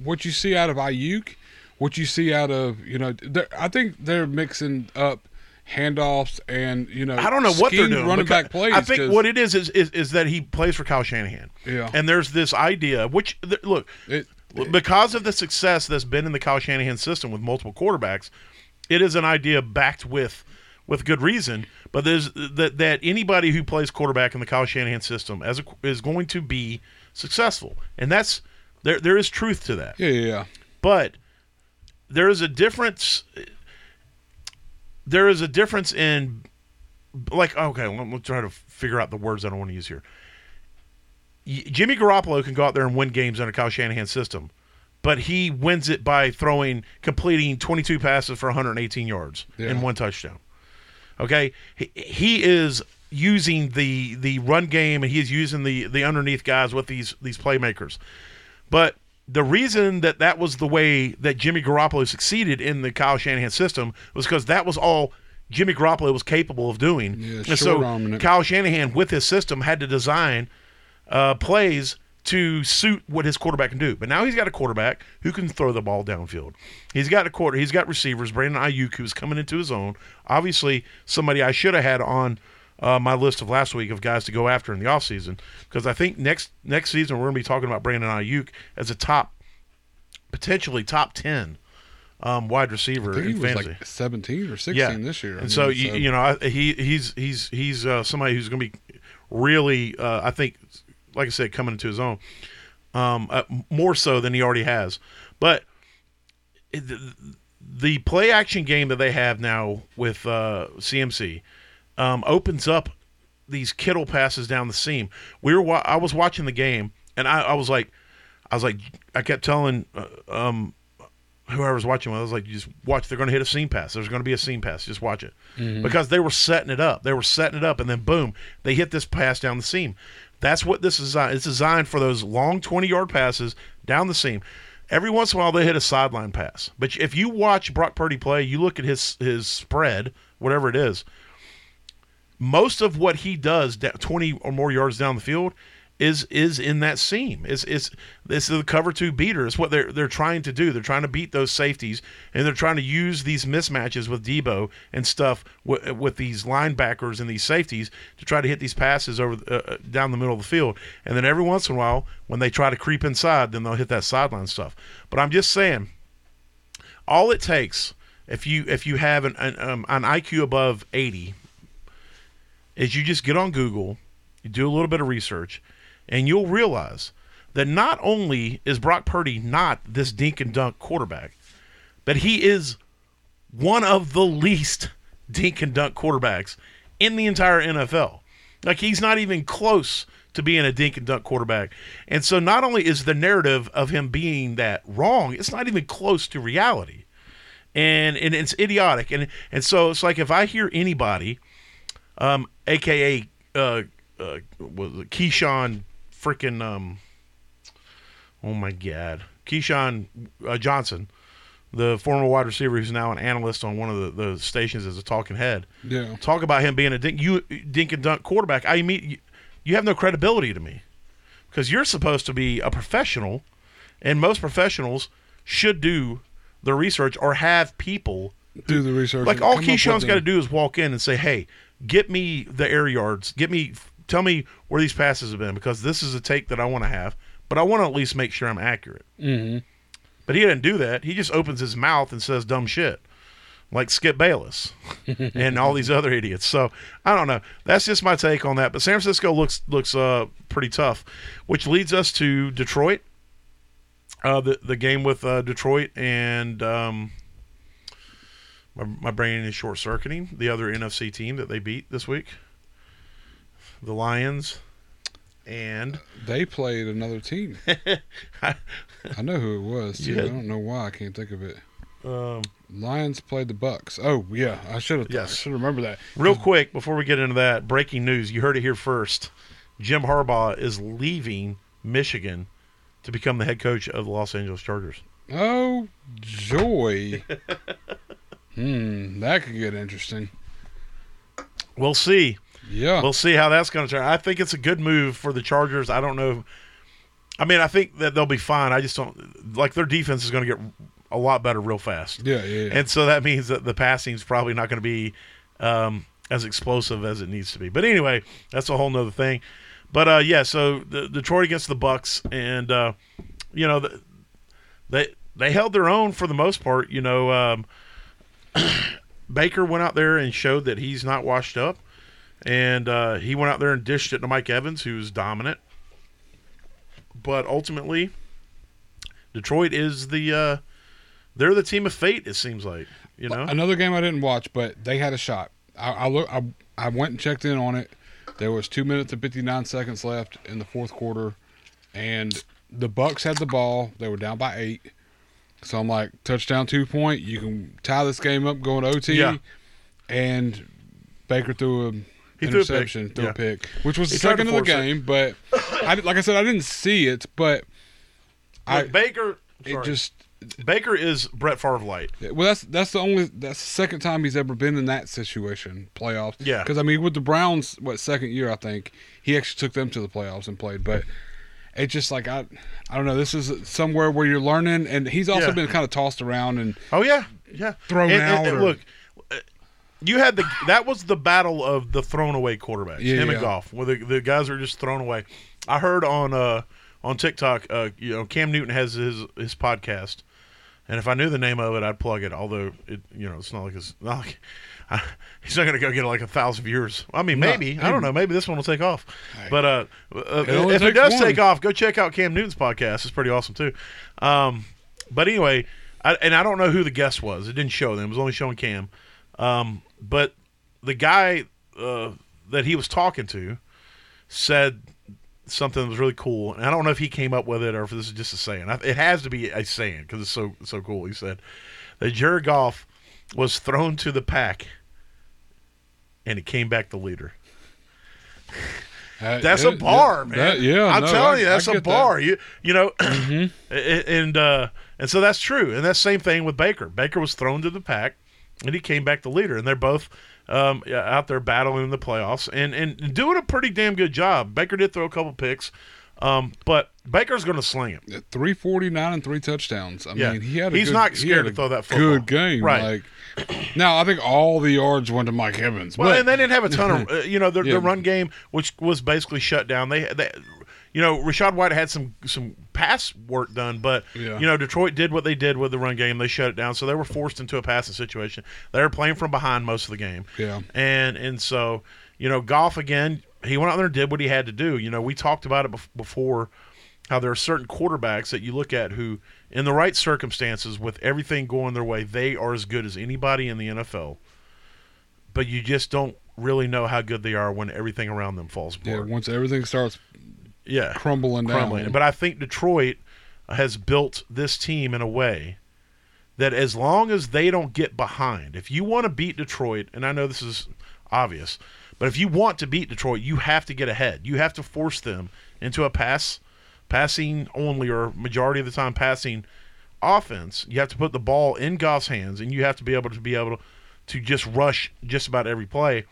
what you see out of Aiyuk, what you see out of you know, I think they're mixing up handoffs and you know, I don't know what they're doing. running back plays. I think 'cause what it is, is is is that he plays for Kyle Shanahan. Yeah. And there's this idea, which th- look, it, because of the success that's been in the Kyle Shanahan system with multiple quarterbacks, it is an idea backed with with good reason. But there's that that anybody who plays quarterback in the Kyle Shanahan system as a, is going to be successful, and that's there. There is truth to that, yeah, yeah, yeah. but there is a difference. There is a difference in like okay, let me try to figure out the words I don't want to use here. Jimmy Garoppolo can go out there and win games under Kyle Shanahan's system, but he wins it by throwing, completing 22 passes for 118 yards Yeah. and one touchdown. Okay, he, he is using the the run game and he is using the the underneath guys with these these playmakers. But the reason that that was the way that Jimmy Garoppolo succeeded in the Kyle Shanahan system was because that was all Jimmy Garoppolo was capable of doing. Yeah, and so. Kyle Shanahan, with his system, had to design uh, plays to suit what his quarterback can do. But now he's got a quarterback who can throw the ball downfield. He's got a quarter. He's got receivers. Brandon Aiyuk, who's coming into his own. Obviously, somebody I should have had on uh, my list of last week of guys to go after in the offseason because I think next next season we're going to be talking about Brandon Aiyuk as a top, potentially top ten um, wide receiver I think in he was fantasy. like 17 or 16 this year. I And so, mean, you, you know, I, he he's he's he's uh, somebody who's going to be really, uh, I think, like I said, coming into his own, um, uh, more so than he already has. But it- the, the play action game that they have now with uh, CMC um, opens up these Kittle passes down the seam. We were wa- I was watching the game and I, I was like, I was like, I kept telling uh, um, whoever was watching, I was like, just watch. They're going to hit a seam pass. There's going to be a seam pass. Just watch it because they were setting it up. They were setting it up, and then boom, they hit this pass down the seam. That's what this is. Designed. It's designed for those long 20 yard passes down the seam. Every once in a while, they hit a sideline pass. But if you watch Brock Purdy play, you look at his his spread, whatever it is. Most of what he does, da- 20 or more yards down the field, is is in that seam. Is is this is the cover two beater? It's what they're they're trying to do. They're trying to beat those safeties, and they're trying to use these mismatches with Deebo and stuff with, with these linebackers and these safeties to try to hit these passes over uh, uh, down the middle of the field. And then every once in a while, when they try to creep inside, then they'll hit that sideline stuff. But I'm just saying, all it takes if you if you have an an, um, an IQ above 80 is you just get on Google, you do a little bit of research, and you'll realize that not only is Brock Purdy not this dink and dunk quarterback, but he is one of the least dink and dunk quarterbacks in the entire NFL. Like he's not even close to being a dink and dunk quarterback. And so not only is the narrative of him being that wrong, it's not even close to reality. And and it's idiotic. And and so it's like if I hear anybody um, aka uh, uh, was Keyshawn freaking um, oh my god, Keyshawn uh, Johnson, the former wide receiver who's now an analyst on one of the, the stations as a talking head. Yeah. Talk about him being a dink, you dink and dunk quarterback. I mean, you, you have no credibility to me because you're supposed to be a professional, and most professionals should do the research or have people Do the research. like all come up with Keyshawn's got to do is walk in and say, "Hey, get me the air yards. Get me, tell me where these passes have been because this is a take that I want to have, but I want to at least make sure I'm accurate." Mhm. But he didn't do that. He just opens his mouth and says dumb shit, like Skip Bayless and all these other idiots. So I don't know. That's just my take on that. But San Francisco looks looks uh, pretty tough, which leads us to Detroit. Uh, the the game with uh, Detroit and um, my, my brain is short circuiting the other NFC team that they beat this week, the Lions, and They played another team. I know who it was too. Yeah. I don't know why I can't think of it. um, Lions played the Bucks. Oh yeah, I should have. Yes. I should remember that. Real quick before we get into that, breaking news. You heard it here first. Jim Harbaugh is leaving Michigan to become the head coach of the Los Angeles Chargers. Oh joy. hmm, that could get interesting. We'll see. Yeah. We'll see how that's going to turn. I think it's a good move for the Chargers. I don't know. I mean, I think that they'll be fine. I just don't like their defense is going to get a lot better real fast. yeah, yeah, yeah. And so that means that the passing is probably not going to be um, as explosive as it needs to be. But anyway, that's a whole nother thing. But uh, yeah, so the, Detroit against the Bucks, and uh, you know the, they they held their own for the most part. You know, um, Baker went out there and showed that he's not washed up, and uh, he went out there and dished it to Mike Evans, who's dominant. But ultimately, Detroit is the uh, they're the team of fate. It seems like you know. Another game I didn't watch, but they had a shot. I, I look. I, I went and checked in on it. There was two minutes and fifty nine seconds left in the fourth quarter, and the Bucks had the ball. They were down by eight. So I'm like, touchdown, two point. You can tie this game up going to OT. Yeah. And Baker threw a He threw a pick, interception, threw yeah. a pick, which was He the second of the force it. game. But I, like I said, I didn't see it, but I Look, Baker, it just Baker is Brett Favre light. well, that's that's the only that's the second time he's ever been in that situation, playoffs. Yeah. because I mean, with the Browns, what second year I think he actually took them to the playoffs and played, but it's just like I, I don't know. This is somewhere where you're learning, and he's also Yeah. been kind of tossed around and Oh yeah, yeah. Thrown And- and- out and or- look, you had the that was the battle of the thrown away quarterbacks. Yeah, him yeah. and Goff, where the, the guys are just thrown away. I heard on uh on TikTok, uh, you know, Cam Newton has his his podcast, and if I knew the name of it, I'd plug it. Although it, you know, it's not like it's not like. I, he's not going to go get like a thousand viewers. I mean, No, maybe I don't know. Maybe this one will take off. Hey. But uh, uh, It if it does one. take off, go check out Cam Newton's podcast. It's pretty awesome too. Um, but anyway, I, and I don't know who the guest was. It didn't show them. It was only showing Cam. Um, but the guy uh, that he was talking to said something that was really cool. And I don't know if he came up with it or if this is just a saying. It has to be a saying because it's so so cool. He said that Jared Goff was thrown to the pack, and he came back the leader. Uh, That's yeah, a bar, man. that- yeah, I'm no, telling I- you, that's a get that. bar. You you know, Mhm. And uh, and so that's true, and that same thing with Baker. Baker was thrown to the pack, and he came back the leader, and they're both um, out there battling in the playoffs and and doing a pretty damn good job. Baker did throw a couple picks, um, but Baker's going to sling it. 349 and three touchdowns. I Yeah. mean, he had a He's good, not scared to throw that football. Good game, Right. Like now, I think all the yards went to Mike Evans. Well, but and they didn't have a ton of, uh, you know, their, Yeah. their run game, which was basically shut down. They, they, you know, Rachaad White had some some pass work done, but Yeah. you know, Detroit did what they did with the run game. They shut it down, so they were forced into a passing situation. They were playing from behind most of the game. Yeah. and and so you know, Goff again. He went out there and did what he had to do. You know, we talked about it bef- before. How there are certain quarterbacks that you look at who, in the right circumstances, with everything going their way, they are as good as anybody in the NFL but you just don't really know how good they are when everything around them falls yeah, apart. once everything starts Yeah, crumbling down, crumbling. But I think Detroit has built this team in a way that as long as they don't get behind, if you want to beat Detroit, and I know this is obvious, but if you want to beat Detroit, you have to get ahead. You have to force them into a pass, passing only or majority of the time passing offense. You have to put the ball in Goff's hands, and you have to be able to be able to, to just rush just about every play.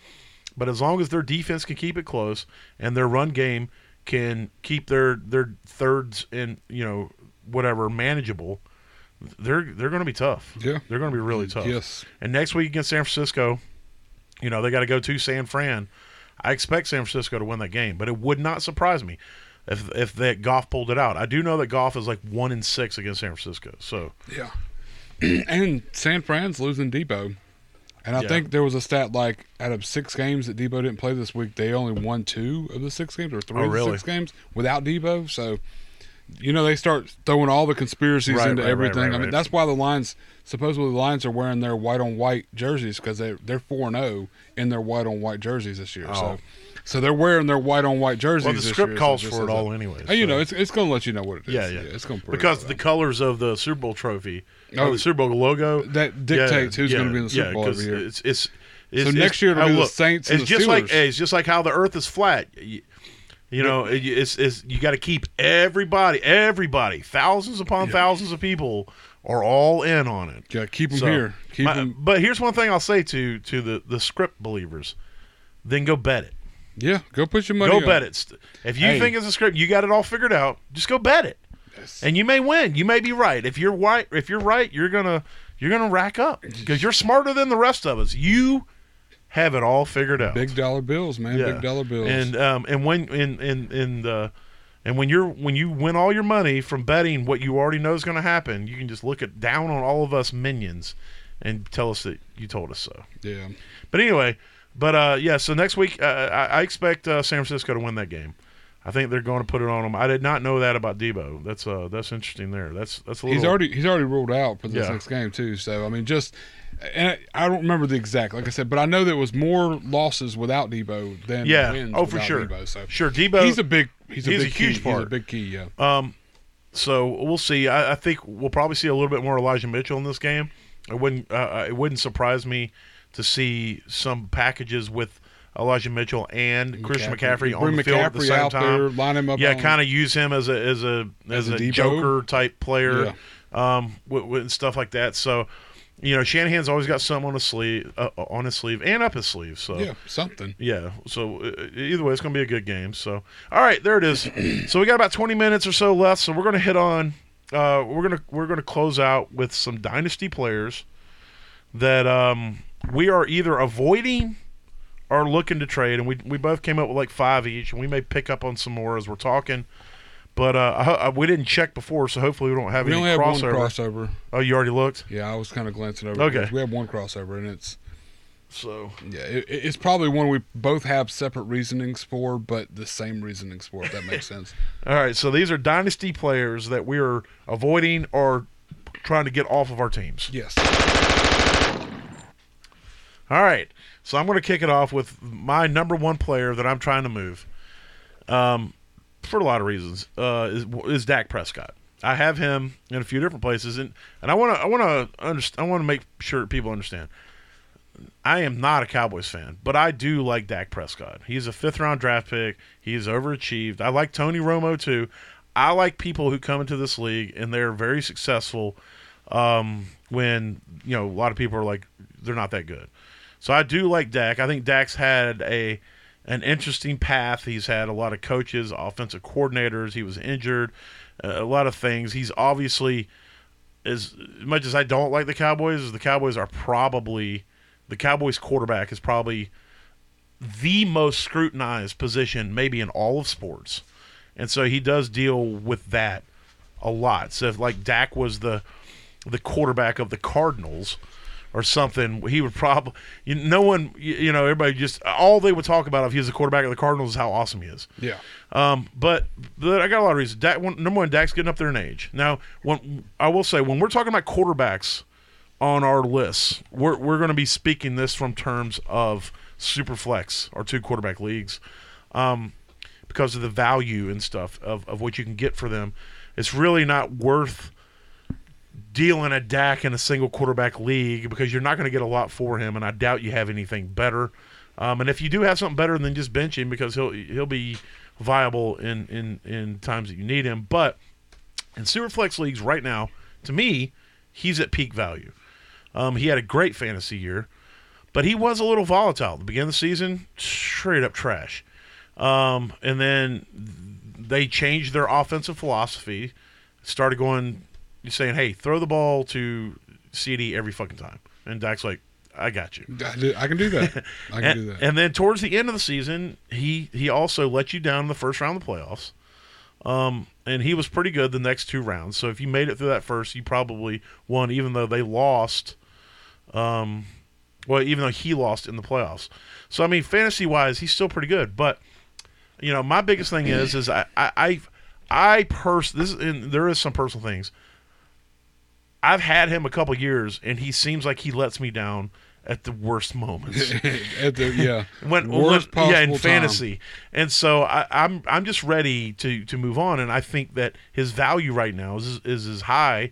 But as long as their defense can keep it close and their run game can keep their their thirds and you know whatever manageable, they're they're going to be tough. Yeah. they're going to be really tough. Yes. And next week against San Francisco, you know they got to go to San Fran. I expect San Francisco to win that game, but it would not surprise me if if that Goff pulled it out. I do know that Goff is like one in six against San Francisco. So Yeah. and San Fran's losing Deebo. And I Yeah. think there was a stat like out of six games that Deebo didn't play this week, they only won two of the six games or three Oh, of the six games without Deebo. So, you know, they start throwing all the conspiracies Right, into right, everything. right, I mean, that's why the Lions, supposedly the Lions are wearing their white on white jerseys because they, they're 4 0 in their white on white jerseys this year. Oh. So, so they're wearing their white on white jerseys. well, the script year, calls just for it all anyway. Hey, you know, it's it's going to let you know what it is. Yeah, yeah. It's going because the colors of the Super Bowl trophy, Oh. the Super Bowl logo, that dictates yeah, who's yeah, going to be in the Super yeah, Bowl every year. It's, it's, it's, So next year it'll be the Saints and It's the just like Steelers. hey, it's just like how the Earth is flat. You, You know, it- it's, it's you got to keep everybody, everybody, thousands upon thousands of people are all in on it. Yeah, keep them So, here. Keep my- them. but here's one thing I'll say to to the the script believers: then go bet it. Yeah, go put your money. Go on bet it. If you Hey. think it's a script, you got it all figured out. Just go bet it, Yes. and you may win. You may be right. If you're right, if you're right, you're gonna you're gonna rack up because you're smarter than the rest of us. You have it all figured out. Big dollar bills, man. Yeah. Big dollar bills. And um and when in in in the and when you're when you win all your money from betting what you already know is going to happen, you can just look at down on all of us minions and tell us that you told us so. yeah. But anyway, but uh yeah, so next week uh, I, I expect uh, San Francisco to win that game. I think they're going to put it on him. I did not know that about Deebo. That's uh that's interesting there. That's that's a little He's already he's already ruled out for this Yeah. next game too. So I mean, just and I don't remember the exact, like I said, but I know there was more losses without Deebo than yeah. wins Oh, for without sure. Deebo. So Sure, Deebo he's a big he's a he's a big huge key. part. He's a big key. Yeah. Um, so we'll see. I, I think we'll probably see a little bit more Elijah Mitchell in this game. It wouldn't. Uh, it wouldn't surprise me to see some packages with Elijah Mitchell and Christian McCaffrey, on the field at the same time. there, line him up. yeah, kind of use him as a as a as, As a a, Joker type player, um, with, with and stuff like that. So, you know, Shanahan's always got something on his sleeve, uh, on his sleeve, and up his sleeve. So Yeah, something. yeah. So uh, either way, it's going to be a good game. So all right, there it is. so we got about 20 minutes or so left. So we're going to hit on. Uh, we're gonna we're gonna close out with some dynasty players that um, we are either avoiding or looking to trade, and we we both came up with like five each, and we may pick up on some more as we're talking. But uh, I, I, we didn't check before, so hopefully we don't have We any only have one crossover. crossover. oh, you already looked. Yeah, I was kind of glancing over. Okay. we have one crossover, and it's So yeah, it, it's probably one we both have separate reasonings for, but the same reasonings for. If that makes sense. All right, so these are dynasty players that we are avoiding or trying to get off of our teams. Yes. All right, so I'm going to kick it off with my number one player that I'm trying to move, um, for a lot of reasons, uh, is, is Dak Prescott. I have him in a few different places, and, and I want to I want to understand. I want to make sure people understand. I am not a Cowboys fan, but I do like Dak Prescott. He's a fifth round draft pick. He's overachieved. I like Tony Romo too. I like people who come into this league and they're very successful um, when you know a lot of people are like they're not that good. So I do like Dak. I think Dak's had a an interesting path. He's had a lot of coaches, offensive coordinators. He was injured, uh, a lot of things. He's obviously as much as I don't like the Cowboys, the Cowboys are probably the Cowboys quarterback is probably the most scrutinized position maybe in all of sports. And so he does deal with that a lot. So if like Dak was the the quarterback of the Cardinals or something, he would probably you, no one you, you know everybody just all they would talk about if he was the quarterback of the Cardinals is how awesome he is. Yeah. Um, but, but I got a lot of reasons. Dak, one, number one, Dak's getting up there in age. Now, when I will say, when we're talking about quarterbacks on our lists, we're we're going to be speaking this from terms of super flex or two quarterback leagues, um, because of the value and stuff of, of what you can get for them. It's really not worth dealing a Dak in a single quarterback league because you're not going to get a lot for him, and I doubt you have anything better. Um, and if you do have something better than just bench him, because he'll he'll be viable in in in times that you need him. But in superflex leagues right now, to me, he's at peak value. Um, he had a great fantasy year, but he was a little volatile at the beginning of the season. Straight up trash. Um, and then they changed their offensive philosophy, started going, saying, "Hey, throw the ball to CD every fucking time." And Dak's like, "I got you." I can do that. I can and, do that. and then towards the end of the season, he he also let you down in the first round of the playoffs. Um, and he was pretty good the next two rounds. So if you made it through that first, you probably won, even though they lost. Um, well, even though he lost in the playoffs. So I mean, fantasy wise, he's still pretty good. But you know, my biggest thing is is I I I, I pers this is, and there is some personal things. I've had him a couple years, and he seems like he lets me down at the worst moments. At the, yeah. when, Worst when- yeah in time. fantasy and so I, i'm i'm just ready to to move on and i think that his value right now is is as high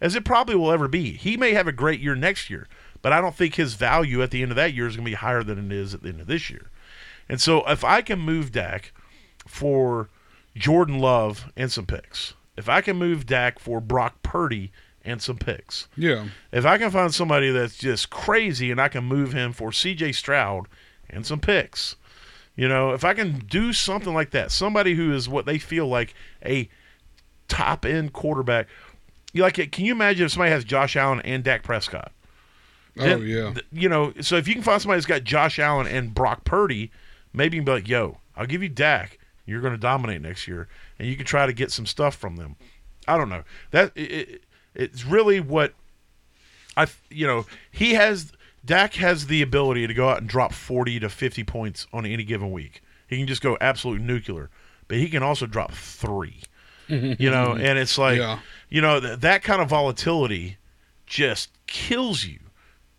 as it probably will ever be he may have a great year next year but i don't think his value at the end of that year is going to be higher than it is at the end of this year and so if i can move Dak for Jordan Love and some picks, if I can move Dak for Brock Purdy and some picks, Yeah. if I can find somebody that's just crazy and I can move him for C.J. Stroud and some picks, you know, if I can do something like that, somebody who is what they feel like a top end quarterback. You like it? Can you imagine if somebody has Josh Allen and Dak Prescott? Oh Then, yeah. you know, so if you can find somebody that's got Josh Allen and Brock Purdy, maybe you can be like, yo, I'll give you Dak. You're going to dominate next year, and you can try to get some stuff from them. I don't know. That it, it's really what I, you know, he has. Dak has the ability to go out and drop 40 to 50 points on any given week. He can just go absolute nuclear, but he can also drop three. you know, and it's like, Yeah. you know, th- that kind of volatility just kills you.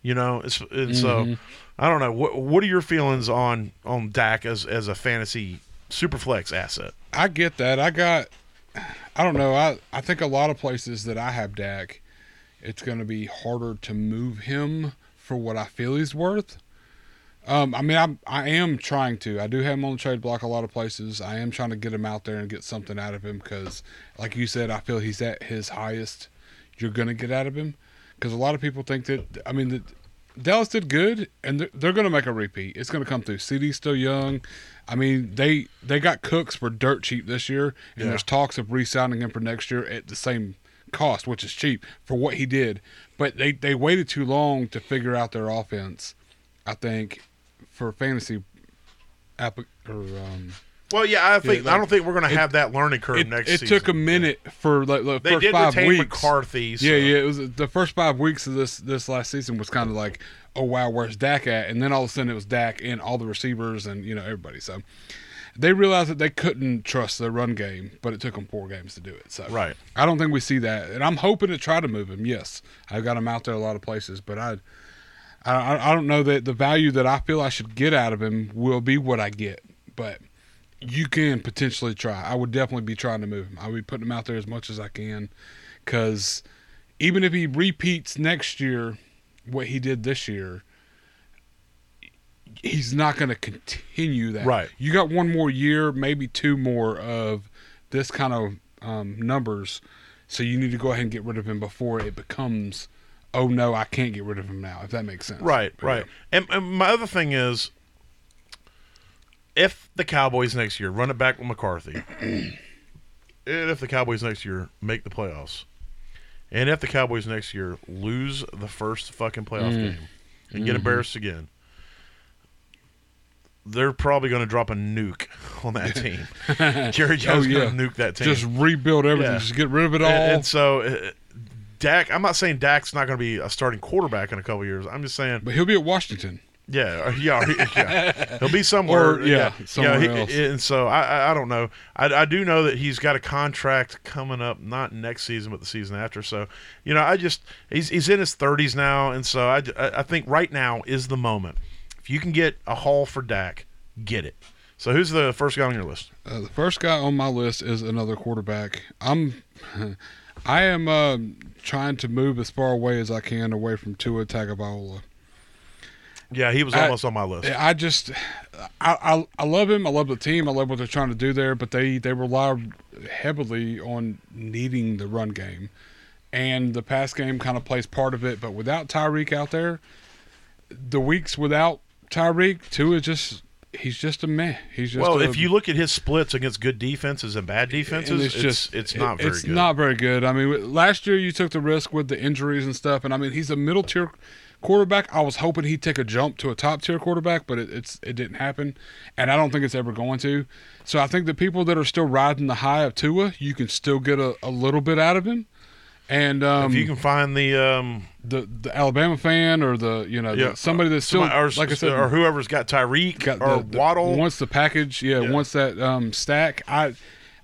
You know, it's, and so mm-hmm. I don't know. What what are your feelings on on Dak as as a fantasy super flex asset? I get that. I got. I don't know. I I think a lot of places that I have Dak, it's going to be harder to move him for what I feel he's worth. Um, I mean, I'm I am trying to. I do have him on the trade block a lot of places. I am trying to get him out there and get something out of him because, like you said, I feel he's at his highest. You're going to get out of him because a lot of people think that. I mean, that Dallas did good, and they're, they're going to make a repeat. It's going to come through. CD's still young. I mean, they they got Cooks for dirt cheap this year, and Yeah. there's talks of re-signing him for next year at the same cost, which is cheap for what he did. But they they waited too long to figure out their offense. I think for fantasy, app or um, Well, yeah, I think like, I don't think we're going to have that learning curve it, next. it season. took a minute for like the They first did five retain weeks. McCarthy. So. Yeah, yeah. It was the first five weeks of this this last season was kind of like, oh wow, where's Dak at? And then all of a sudden it was Dak and all the receivers and you know everybody. So they realized that they couldn't trust their run game, but it took them four games to do it. So Right. I don't think we see that, and I'm hoping to try to move him. Yes, I've got him out there a lot of places, but I. I, I don't know that the value that I feel I should get out of him will be what I get, but you can potentially try. I would definitely be trying to move him. I would be putting him out there as much as I can, because even if he repeats next year what he did this year, he's not going to continue that. Right. You got one more year, maybe two more of this kind of um, numbers, so you need to go ahead and get rid of him before it becomes, oh no, I can't get rid of him now. If that makes sense. Right, But, right. And, and my other thing is, if the Cowboys next year run it back with McCarthy, and if the Cowboys next year make the playoffs, and if the Cowboys next year lose the first fucking playoff Mm. game and get embarrassed again, they're probably going to drop a nuke on that team. Jerry Jones Oh, yeah. going to nuke that team. Just rebuild everything. Yeah. Just get rid of it all. And, and so, uh, Dak, I'm not saying Dak's not going to be a starting quarterback in a couple years. I'm just saying, but he'll be at Washington. Yeah, uh, yeah, yeah. he'll be somewhere. Or, yeah, somewhere he- else. And so, I, I, don't know. I, I do know that he's got a contract coming up, not next season, but the season after. So, you know, I just he's he's in his 30s now, and so I, I I think right now is the moment. If you can get a haul for Dak, get it. So, who's the first guy on your list? Uh, the first guy on my list is another quarterback. I'm, I am uh, trying to move as far away as I can away from Tua Tagovailoa. Yeah, he was I- almost on my list. I just, I, I, I love him. I love the team. I love what they're trying to do there. But they they rely heavily on needing the run game, and the pass game kind of plays part of it. But without Tyreek out there, the weeks without Tyreek, Tua just he's just a meh. He's just well, a- if you look at his splits against good defenses and bad defenses, and it's just it's not very good. it's good. not very good. I mean, last year you took the risk with the injuries and stuff, and I mean he's a middle tier quarterback. I was hoping he'd take a jump to a top tier quarterback, but it, it's it didn't happen, and I don't think it's ever going to. So I think the people that are still riding the high of Tua, you can still get a, a little bit out of him. And um, if you can find the um, the the Alabama fan or the you know the- somebody that's still somebody- or, like I said or whoever's got Tyreek or the, Waddle. wants the package. Yeah, Yeah. wants that um, stack. I,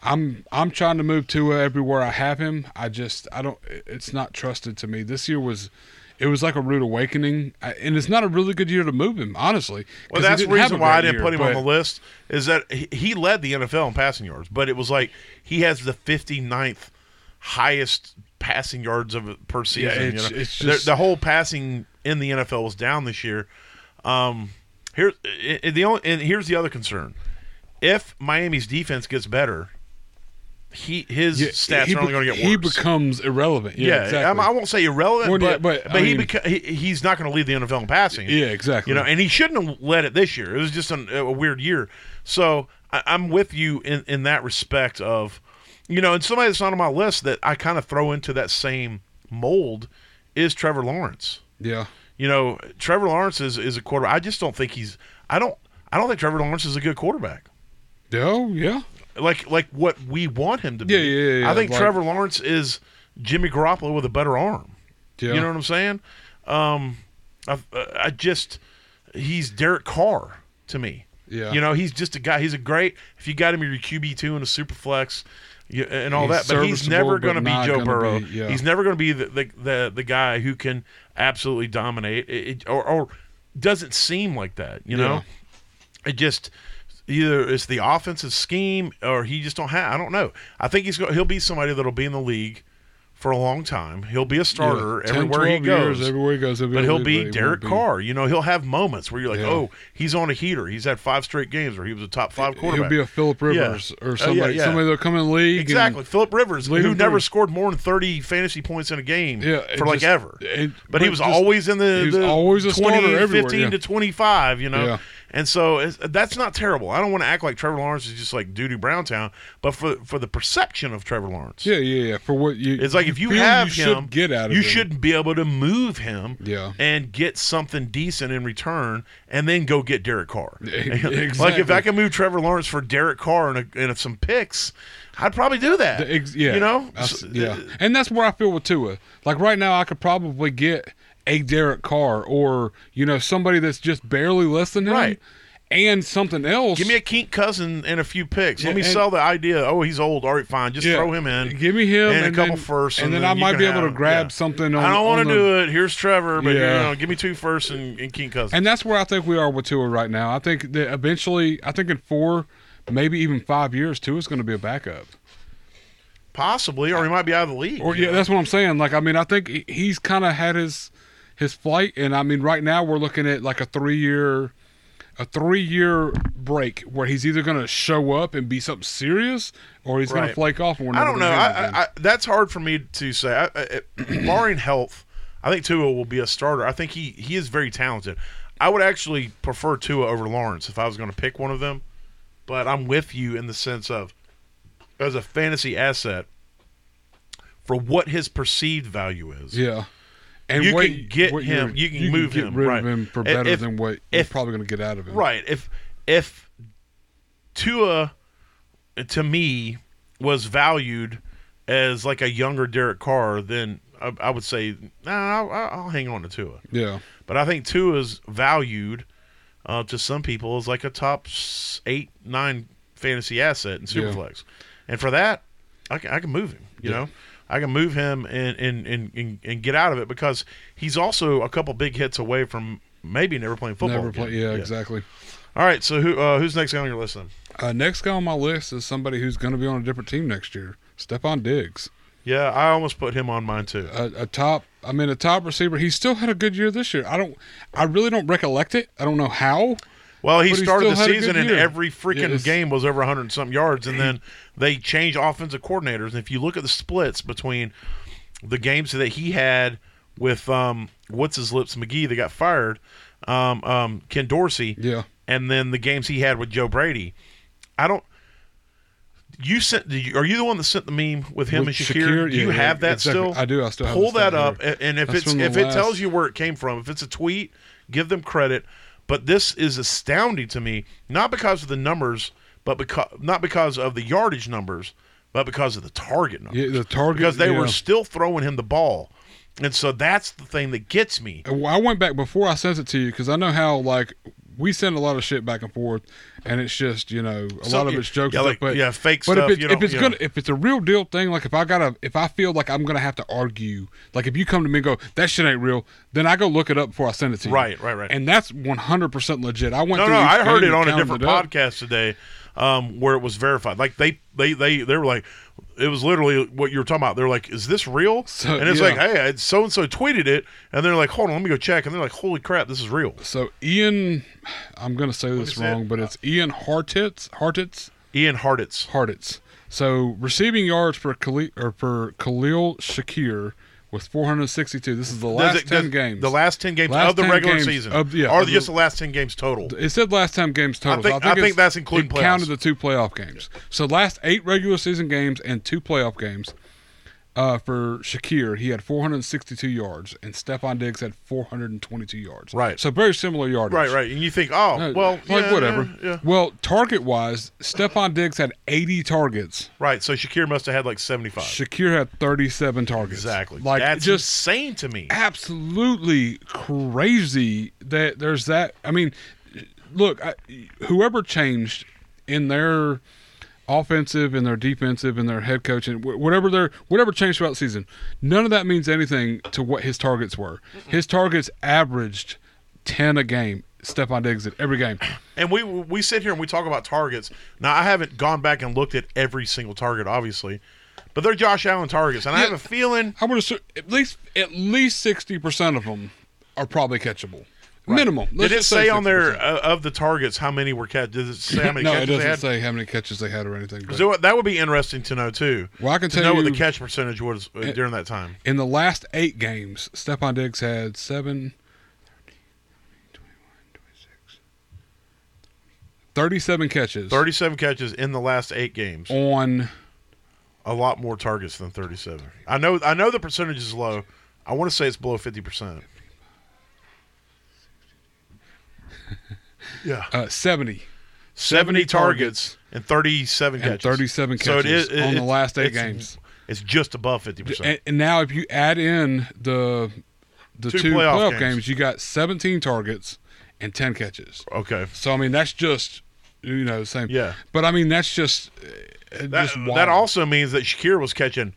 I'm I'm trying to move Tua everywhere I have him. I just I don't. It's not trusted to me. This year was. It was like a rude awakening, and it's not a really good year to move him, honestly. well, that's the reason why I didn't year, put him on the list. Is that he, led the NFL in passing yards, but it was like he has the 59th highest passing yards of per season. Yeah, you know? it's The- just- the, whole passing in the NFL was down this year. Um, here, the only and here's the other concern. if Miami's defense gets better, he his Yeah, stats he are only going to get worse. He becomes irrelevant. Yeah, yeah, exactly. I'm- I won't say irrelevant, Well, but but, but, I he, mean- beca- he he's not going to lead the NFL in passing. yeah, exactly. You know, and he shouldn't have led it this year. It was just an, a weird year. So I, I'm with you in, in that respect of, you know, and somebody that's not on my list that I kind of throw into that same mold is Trevor Lawrence. yeah, You know, Trevor Lawrence is, is a quarterback. I just don't think he's. I don't. I don't think Trevor Lawrence is a good quarterback. oh yeah, Like like what we want him to be. Yeah, yeah, yeah, I think like- Trevor Lawrence is Jimmy Garoppolo with a better arm. yeah. You know what I'm saying? Um, I, I just he's Derek Carr to me. Yeah. You know, he's just a guy. He's a great. If you got him your QB two and a super flex, you, and all He's that, but he's never going to be Joe Burrow. be- yeah. He's never going to be the, the the the guy who can absolutely dominate, it, it- or, or doesn't seem like that. You know, yeah. it just either it's the offensive scheme or he just don't have. I don't know. I think he's go, he'll be somebody that'll be in the league for a long time. He'll be a starter Yeah, 10, everywhere he 12 goes. Years, everywhere he goes, he'll but a he'll lead, be he Derek be- Carr. You know, he'll have moments where you're like, Yeah. oh, he's on a heater. He's had five straight games where he was a top five quarterback. He'll be a Philip Rivers Yeah. or Uh, somebody, yeah. somebody that'll come in the league. Exactly, Philip Rivers, who never through. scored more than thirty fantasy points in a game for like just- ever. it- but he was just- always in the, he the always a 20, starter 15 yeah. to twenty five. You know, Yeah. And so it's, that's not terrible. I don't want to act like Trevor Lawrence is just like doo Browntown, but for for the perception of Trevor Lawrence, Yeah, yeah, yeah. For what you, it's like if you have you him, get out of you him. should be able to move him, Yeah. and get something decent in return, and then go get Derek Carr. Exactly. Like if I can move Trevor Lawrence for Derek Carr and, a, and some picks, I'd probably do that. The ex- yeah, you know, So- yeah, uh, and that's where I feel with Tua. Like right now, I could probably get a Derek Carr or you know somebody that's just barely less than him, Right. and something else. Give me a Kirk Cousin and a few picks. Let Yeah, me sell the idea. Oh, he's old. All right, fine. Just Yeah. throw him in. Give me him and, and a couple then- firsts, and then then I might be able to grab yeah. something. On, I don't want to do it. Here's Trevor, but Yeah. you know, give me two firsts and, and Kirk Cousins. And that's where I think we are with Tua right now. I think that eventually, I think in four, maybe even five years, Tua's going to be a backup. Possibly, or he might be out of the league. Or yeah, know? that's what I'm saying. Like I mean, I think he's kind of had his his flight, and I mean, right now we're looking at like a three year a three year break where he's either going to show up and be something serious, or he's going to flake off. And we're I don't know. I, get him again. I, that's hard for me to say. I- barring health, I think Tua will be a starter. I think he he is very talented. I would actually prefer Tua over Lawrence if I was going to pick one of them. But I'm with you in the sense of as a fantasy asset for what his perceived value is. yeah. And You what- can get what him- you can move get him, rid right. of him for better if- than what you're probably going to get out of him. Right. If if Tua to me was valued as like a younger Derek Carr, then I, I would say nah, I'll, I'll hang on to Tua. Yeah. But I think Tua is valued uh, to some people as like a top eight nine fantasy asset in Yeah. Superflex, and for that, I can, I can move him. You Yeah. know. I can move him and, and, and, and, and get out of it because he's also a couple big hits away from maybe never playing football. Never play. again. Yeah, exactly. All right, so who uh, who's next guy on your list then? Uh, next guy on my list is somebody who's going to be on a different team next year. Stefon Diggs, Yeah, I almost put him on mine too. a, a top. I mean, a top receiver. He still had a good year this year. I don't. I really don't recollect it. I don't know how. Well, he he started the still had a good season and every freaking Yes. game was over 100 and something yards, and then they changed offensive coordinators. And if you look at the splits between the games that he had with um, what's his lips McGee that got fired, um, um, Ken Dorsey, Yeah. and then the games he had with Joe Brady, I don't. You sent? Did you, are you the one that sent the meme with him With and Shakir? do you yeah, have that exactly. still? I do. I still have it. pull that up here. and if That's it's if it tells you where it came from if it's a tweet give them credit but this is astounding to me not because of the numbers but because not because of the yardage numbers but because of the target numbers Yeah, the target because they yeah. were still throwing him the ball. And so that's the thing that gets me. I went back before I sent it to you because I know how like we send a lot of shit back and forth, and it's just you know a So- lot of it's jokes. yeah, like, but yeah, fake but stuff, if, it, if it's gonna know. if it's a real deal thing, like if I gotta if I feel like I'm gonna have to argue, like if you come to me and go that shit ain't real, then I go look it up before I send it to you. Right, right, right. And that's 100 percent legit. I went. no through no i heard it on a different podcast today um, where it was verified like they they they they were like it was literally what you were talking about they're like is this real So, and it's yeah. like hey so and so tweeted it and they're like hold on let me go check and they're like holy crap this is real So Ian, I'm gonna say this see it. wrong, but it's Ian Hartitz. Hartitz. Ian Hartitz. Hartitz. So receiving yards for Khalil, or for Khalil Shakir was 462. This is the last it- 10 games. The last ten games Last of the regular games season, of- yeah, or of the- just the last ten games total. It said last time games total. think- I think it's- that's including it playoffs. counted the two playoff games. So last eight regular season games and two playoff games. Uh, for Shakir, he had 462 yards, and Stefon Diggs had 422 yards. Right. So very similar yardage. Right, right. And you think, oh, Uh, well, like yeah, whatever. yeah, yeah. Well, target wise, Stefon Diggs had 80 targets. Right. So Shakir must have had like seventy-five. Shakir had 37 targets. Exactly. Like That's just insane to me. absolutely crazy that there's that. I mean, look, I, whoever changed in their offensive and their defensive and their head coach and wh- whatever their whatever changed throughout the season, none of that means anything to what his targets were. His targets averaged 10 a game. Stefon Diggs at every game. And we we sit here and we talk about targets. Now I haven't gone back and looked at every single target, obviously, but they're Josh Allen targets, and I have a feeling. I would assume at least at least 60% of them are probably catchable. Minimal. Minimum. Let's did it say, say on there uh, of the targets how many were catch? Did it say how many no, catches it doesn't say how many catches they had or anything. So uh, that would be interesting to know too. Well, I can tell know you what the catch percentage was uh, during that time. In the last eight games, Stefon Diggs had seven. 37 catches. 37 catches in the last 8 games. On a lot more targets than 37. I know I know the percentage is low. I want to say it's below 50%. Yeah, uh, 70 seventy targets targets and thirty-seven and catches. 37 So it catches on the last eight games. It's just above fifty percent. And, and now, if you add in the the Two two, playoff playoff, games. games. you got 17 targets and 10 catches. Okay. So I mean, that's just you know the same. Yeah. But I mean, that's just uh, That, just that also means that Shakir was catching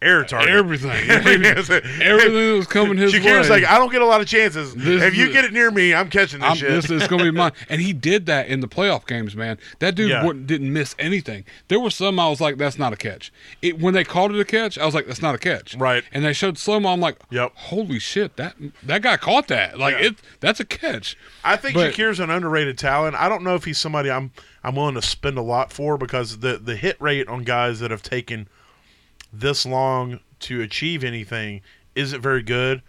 air targets. everything, everything that was coming his Shakir's way. Shakir's like, I don't get a lot of chances. This if you get it near me, I'm catching this I'm, shit. this is going to be mine. And he did that in the playoff games, man. That dude Yeah. didn't miss anything. There were some I was like, that's not a catch. It, when they called it a catch, I was like, that's not a catch. Right. And they showed slow mo. I'm like, Yep. holy shit, that that guy caught that. Like Yeah. it, that's a catch. I think But- Shakir's an underrated talent. I don't know if he's somebody I'm I'm willing to spend a lot for because the the hit rate on guys that have taken this long to achieve anything isn't very good.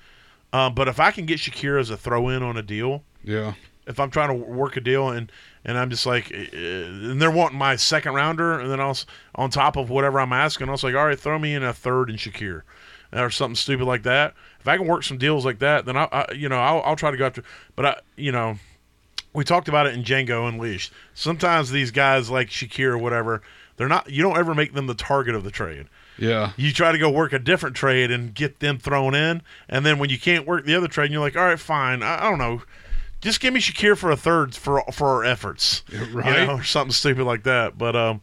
Um, but if I can get Shakir as a throw in on a deal, Yeah. if I'm trying to work a deal and and I'm just like, uh, and they're wanting my second rounder, and then I'll on top of whatever I'm asking, I was like, all right, throw me in a third and Shakir, or something stupid like that. If I can work some deals like that, then I, I you know, I'll, I'll try to go after. But I, you know, we talked about it in Django Unleashed. Sometimes these guys like Shakir or whatever, they're not. You don't ever make them the target of the trade Yeah. you try to go work a different trade and get them thrown in, and then when you can't work the other trade, and you're like, all right, fine, I, I don't know, just give me Shakir for a third for for our efforts, you right. know, or something stupid like that. But um,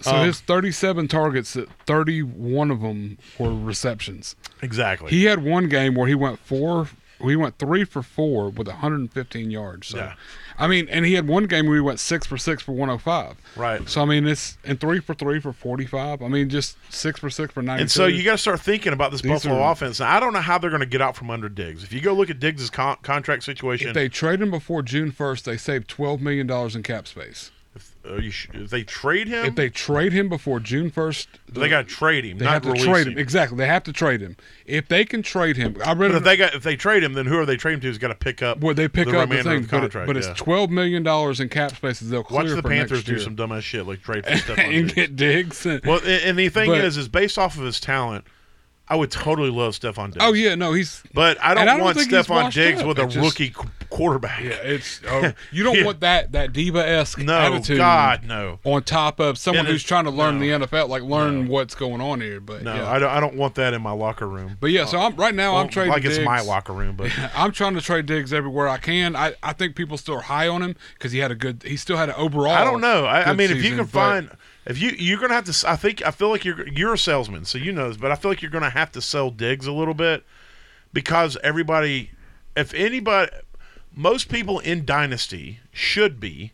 So Um, his 37 targets, that 31 of them were receptions. exactly, He had one game where he went four. He went three for four with 115 yards. So, Yeah. I mean, and he had one game where he went six for six for 105. right. So I mean, it's and three for three for 45. I mean, just six for six for 92. And so you got to start thinking about this These Buffalo are- offense. Now, I don't know how they're going to get out from under Diggs. If you go look at Diggs' con- contract situation, if they trade him before June 1st, they save 12 million dollars in cap space. You sh- if they trade him, If they trade him before June 1st, they got to trade him, they not have to release trade him. him. Exactly, they have to trade him. If they can trade him, I read But if they got if they trade him, then who are they trading to? Is got to pick up. Well, they pick the up the thing, of the but, it- contract, but it's twelve million dollars in cap spaces they'll clear Watch the for Panthers do some dumbass shit like trade for Stefon and Diggs. get Diggs. and- Well, and, and the thing But- is, is based off of his talent, I would totally love Stefon Diggs. oh yeah, no, he's but I don't, I don't want Stefon Diggs up. with a just- rookie quarterback. yeah, it's oh, you don't Yeah. want that that diva esque no, attitude. God, no, On top of someone who's trying to learn no. the NFL, like learn what's going on here. But no, yeah. I don't. I don't want that in my locker room. but yeah, so I'm right now. I'm Well, trading like it's my locker room, but I'm trying to trade Diggs everywhere I can. I, I think people still are high on him because he had a good. He still had an overall. I don't know. I, I mean, if you can find, if you you're gonna have to. I think I feel like you're you're a salesman, so you know this, but I feel like you're gonna have to sell Diggs a little bit because everybody, if anybody, most people in Dynasty should be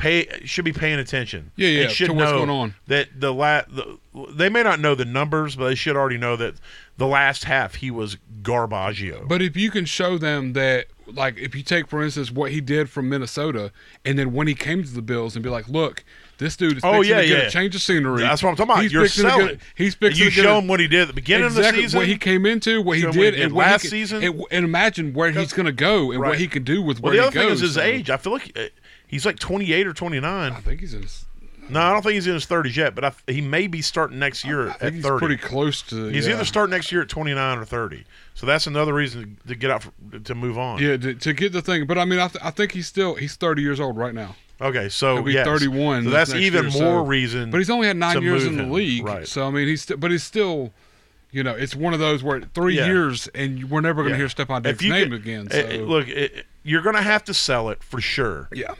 pay should be paying attention. Yeah, yeah, should to what's know going on. That the last the, they may not know the numbers, but they should already know that the last half he was garbaggio. But if you can show them that, like, if you take for instance what he did from Minnesota, and then when he came to the Bills and be like, look, this dude is Oh, yeah, yeah. a change of scenery. That's what I'm talking about. He's You're selling. get- he's fixing you show him what he did at the beginning exactly of the season. what he came into, what he did, what he did and last he could, season. and, and imagine where he's going to go and Right. what he can do with well, where the other he thing goes. is his age. I feel like uh, he's like 28 or 29. I think he's in. His, No, I don't think he's in his 30s yet, but I, he may be starting next year I at think he's 30. pretty close to. He's yeah. either starting next year at 29 or 30. So that's another reason to get out for, to move on. Yeah, to, to get the thing, but I mean, I, th- I think he's still he's 30 years old right now. Okay, so He'll be yes. 31 So that's even year, more so- reason. But he's only had nine years in the league, right. so I mean, he's st- but he's still, you know, it's one of those where three Yeah. years and we're never going to Yeah. hear Stefon Diggs' name could- again. So eh, look, it, you're going to have to sell it for sure, yeah,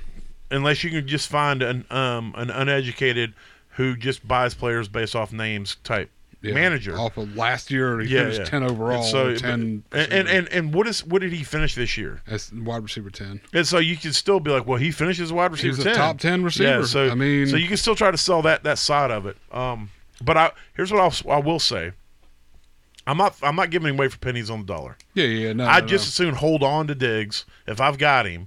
unless you can just find an um an uneducated who just buys players based off names type yeah. manager. off of last year, he Yeah, finished yeah. 10 overall, And so, ten, and, and and and what is what did he finish this year? as wide receiver 10. And so you can still be like, well, he finishes wide receiver He's a 10. top 10 receiver. Yeah, so I mean, so you can still try to sell that that side of it. Um, but I here's what I'll, I will say. I'm not I'm not giving away for pennies on the dollar. yeah, yeah, no, I'd no, just as soon hold on to Diggs if I've got him,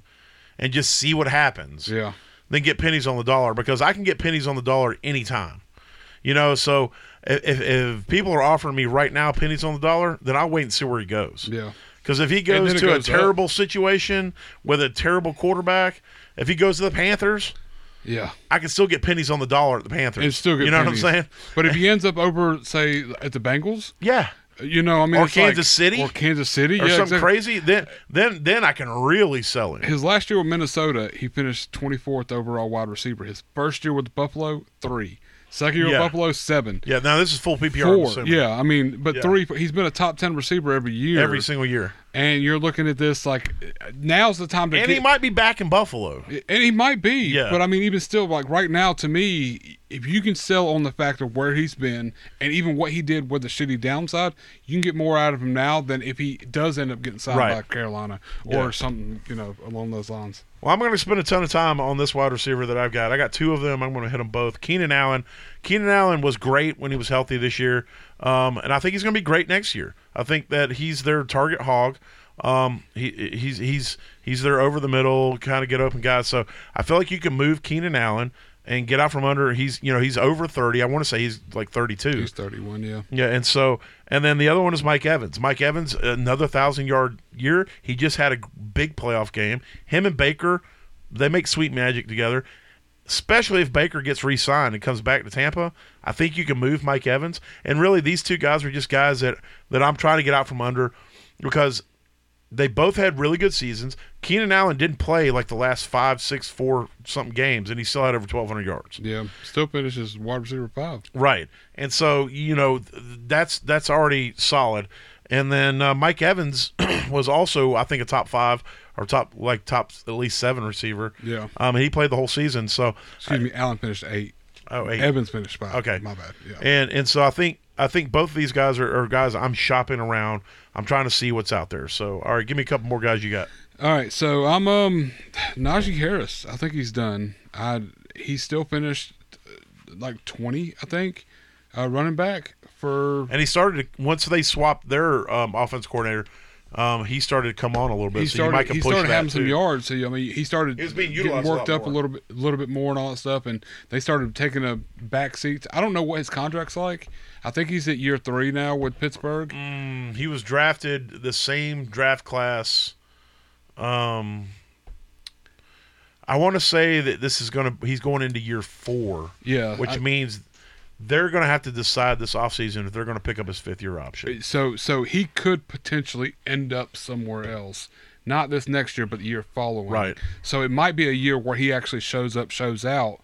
and just see what happens. yeah, Then get pennies on the dollar because I can get pennies on the dollar anytime. You know, so if, if people are offering me right now pennies on the dollar, then I'll wait and see where he goes. yeah. Because if he goes to goes a up. terrible situation with a terrible quarterback, if he goes to the Panthers, Yeah, I can still get pennies on the dollar at the Panthers. and still get you know pennies. what I'm saying? But if he ends up over, say, at the Bengals, Yeah. You know, I mean, Or it's like- Kansas City? or Kansas City, Or yeah, something exactly. crazy, then then then I can really sell it. His last year with Minnesota, he finished 24th overall wide receiver. His first year with Buffalo, three. Second year Yeah. Buffalo, seven. Yeah, now this is full PPR. Four. Yeah, I mean, but Yeah. three. He's been a top 10 receiver every year. Every single year. and you're looking at this like now's the time to And get, he might be back in Buffalo. and he might be. Yeah. But I mean, even still, like right now, to me, if you can sell on the fact of where he's been and even what he did with the shitty downside, you can get more out of him now than if he does end up getting signed Right. by Carolina or Yeah. something, you know, along those lines. Well, I'm going to spend a ton of time on this wide receiver that I've got. I got two of them. I'm going to hit them both. Keenan Allen. Keenan Allen was great when he was healthy this year, um, and I think he's going to be great next year. I think that he's their target hog. Um, he, he's he's he's their over the middle kind of get open guy. So I feel like you can move Keenan Allen and get out from under. He's you know he's over 30. I want to say he's like 32. He's 31, yeah. Yeah, and so and then the other one is Mike Evans. Mike Evans, another thousand yard year. He just had a big playoff game. Him and Baker, they make sweet magic together. Especially if Baker gets re-signed and comes back to Tampa, I think you can move Mike Evans. And really, these two guys are just guys that that I'm trying to get out from under because they both had really good seasons. Keenan Allen didn't play like the last five, six, four something games, and he still had over 1,200 yards. Yeah. Still finishes wide receiver five. Right, and so you know that's that's already solid. And then uh, Mike Evans was also, I think, a top five or top like top at least seven receiver. Yeah. Um, he played the whole season. So Excuse me, Allen finished eight. oh, eight. Evans finished five. Okay. My bad. Yeah. and and so I think I think both of these guys are, are guys I'm shopping around. I'm trying to see what's out there. So all right, give me a couple more guys you got. All right, so I'm um Najee Harris. I think he's done. I he still finished uh, like 20, I think, uh, running back for. And he started once they swapped their um, offense coordinator. Um, he started to come on a little bit. He so you might started. can He push started that having some yards. So I mean, he started He was being getting utilized a worked lot up a little bit, a little bit more and all that stuff. And they started taking a back seat. I don't know what his contract's like. I think he's at year three now with Pittsburgh. Mm, he was drafted the same draft class. Um, I want to say that this is going to he's going into year four, Yeah, which I- means they're going to have to decide this offseason if they're going to pick up his fifth year option. So so he could potentially end up somewhere else. Not this next year, but the year following. Right. So it might be a year where he actually shows up, shows out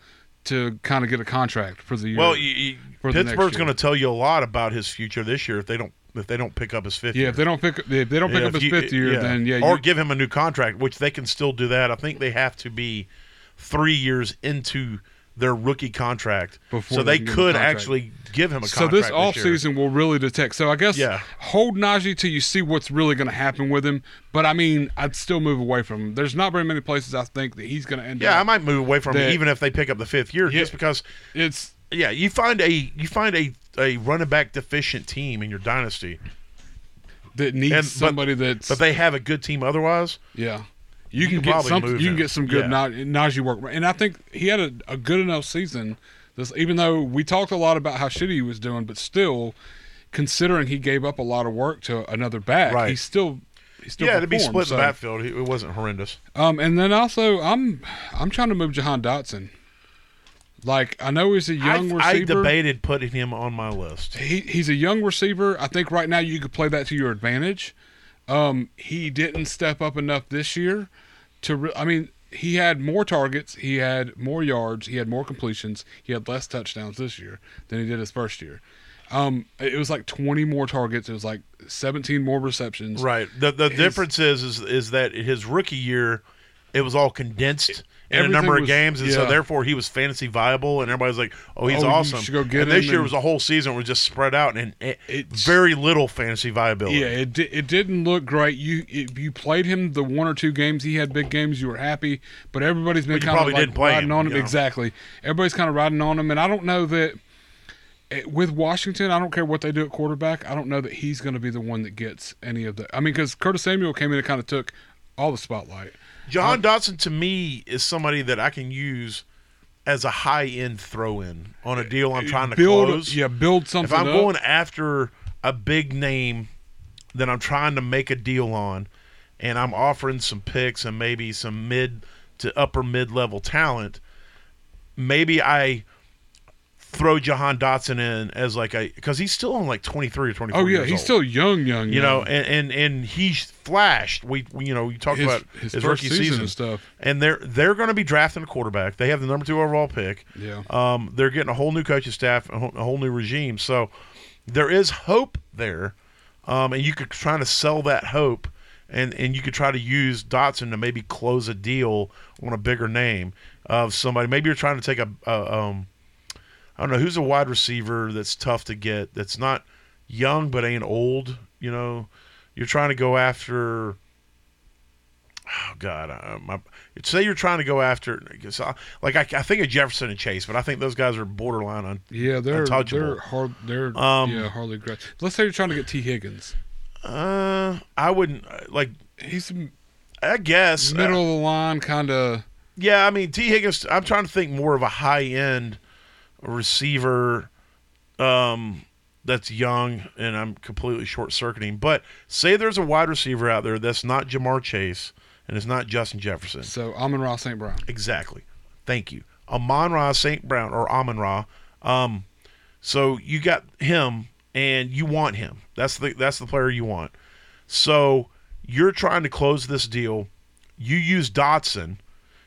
to kind of get a contract for the year. Well, for Pittsburgh's going to tell you a lot about his future this year if they don't if they don't pick up his fifth yeah, year. if they don't pick if they don't pick Yeah, up his you- fifth year, yeah. then yeah, or you, give him a new contract, which they can still do that. I think they have to be three years into their rookie contract, Before so they they can give him a could contract. actually give him a contract. So this off year. season will really detect. So I guess Yeah. hold Najee till you see what's really going to happen with him. But I mean, I'd still move away from him. There's not very many places I think that he's going to end Yeah, I might move away from That- him even if they pick up the fifth year, Yeah. just because. It's Yeah, you find a you find a a running back deficient team in your dynasty, that needs And- but- somebody that's but they have a good team otherwise. yeah. You, can get move You can get some good Yeah. Najee work, and I think he had a, a good enough season. This, even though we talked a lot about how shitty he was doing, but still, considering he gave up a lot of work to another back, Right. he still he still yeah, to be split in so- the backfield, it wasn't horrendous. Um, and then also, I'm I'm trying to move Jahan Dotson. Like I know he's a young I, I debated putting him on my list. he he's a young receiver. I think right now you could play that to your advantage. Um, he didn't step up enough this year to. Re- I mean, he had more targets, he had more yards, he had more completions, he had less touchdowns this year than he did his first year. Um, it was like 20 more targets. It was like 17 more receptions. Right. The the His- difference is is is that his rookie year, it was all condensed in a number of was- games, and so therefore he was fantasy viable, and everybody's like, "Oh, he's Oh, awesome." go get and this year and- was a whole season was just spread out and it, It's- very little fantasy viability. Yeah, it it didn't look great. You if you played him the one or two games he had big games, you were happy. But everybody's been But kind of like riding him, on him. you know? Exactly, everybody's kind of riding on him, and I don't know that eh, with Washington. I don't care what they do at quarterback. I don't know that he's going to be the one that gets any of the. I mean, because Curtis Samuel came in and kind of took all the spotlight. Jahan Dotson to me is somebody that I can use as a high end throw in on a deal I'm trying to build, close. yeah, build something. if. I'm up. going after a big name that I'm trying to make a deal on, and I'm offering some picks and maybe some mid to upper mid level talent, maybe I throw Jahan Dotson in as like a because he's still on like 23 or 24. oh yeah, he's old. still young, young. You know, young. and, and and he's flashed. We, we you know you talked his, about his, his, first rookie season, season, and stuff. and they're they're going to be drafting a quarterback. They have the number two overall pick. Yeah. Um, they're getting a whole new coaching staff, a whole, a whole new regime. So there is hope there, um, and you could try to sell that hope, and and you could try to use Dotson to maybe close a deal on a bigger name of somebody. Maybe you're trying to take a, a um, I don't know who's a wide receiver that's tough to get. That's not young but ain't old. You know, you're trying to go after. Oh God, uh, my, say you're trying to go after, like I, I think of Jefferson and Chase, but I think those guys are borderline on. Yeah, they're they're hard. They're Um, yeah, hardly great. Let's say you're trying to get Tee Higgins. Uh, I wouldn't uh, like. He's I guess uh, middle of the line, kind of. yeah, I mean Tee Higgins. I'm trying to think more of a high end receiver, um, that's young, and I'm completely short circuiting. But say there's a wide receiver out there that's not Ja'Marr Chase and it's not Justin Jefferson. So Amon-Ra St. Brown. Exactly. Thank you. Amon Ra St. Brown or Amon Ra. Um, so you got him and you want him. That's the that's the player you want. So you're trying to close this deal. You use Dotson.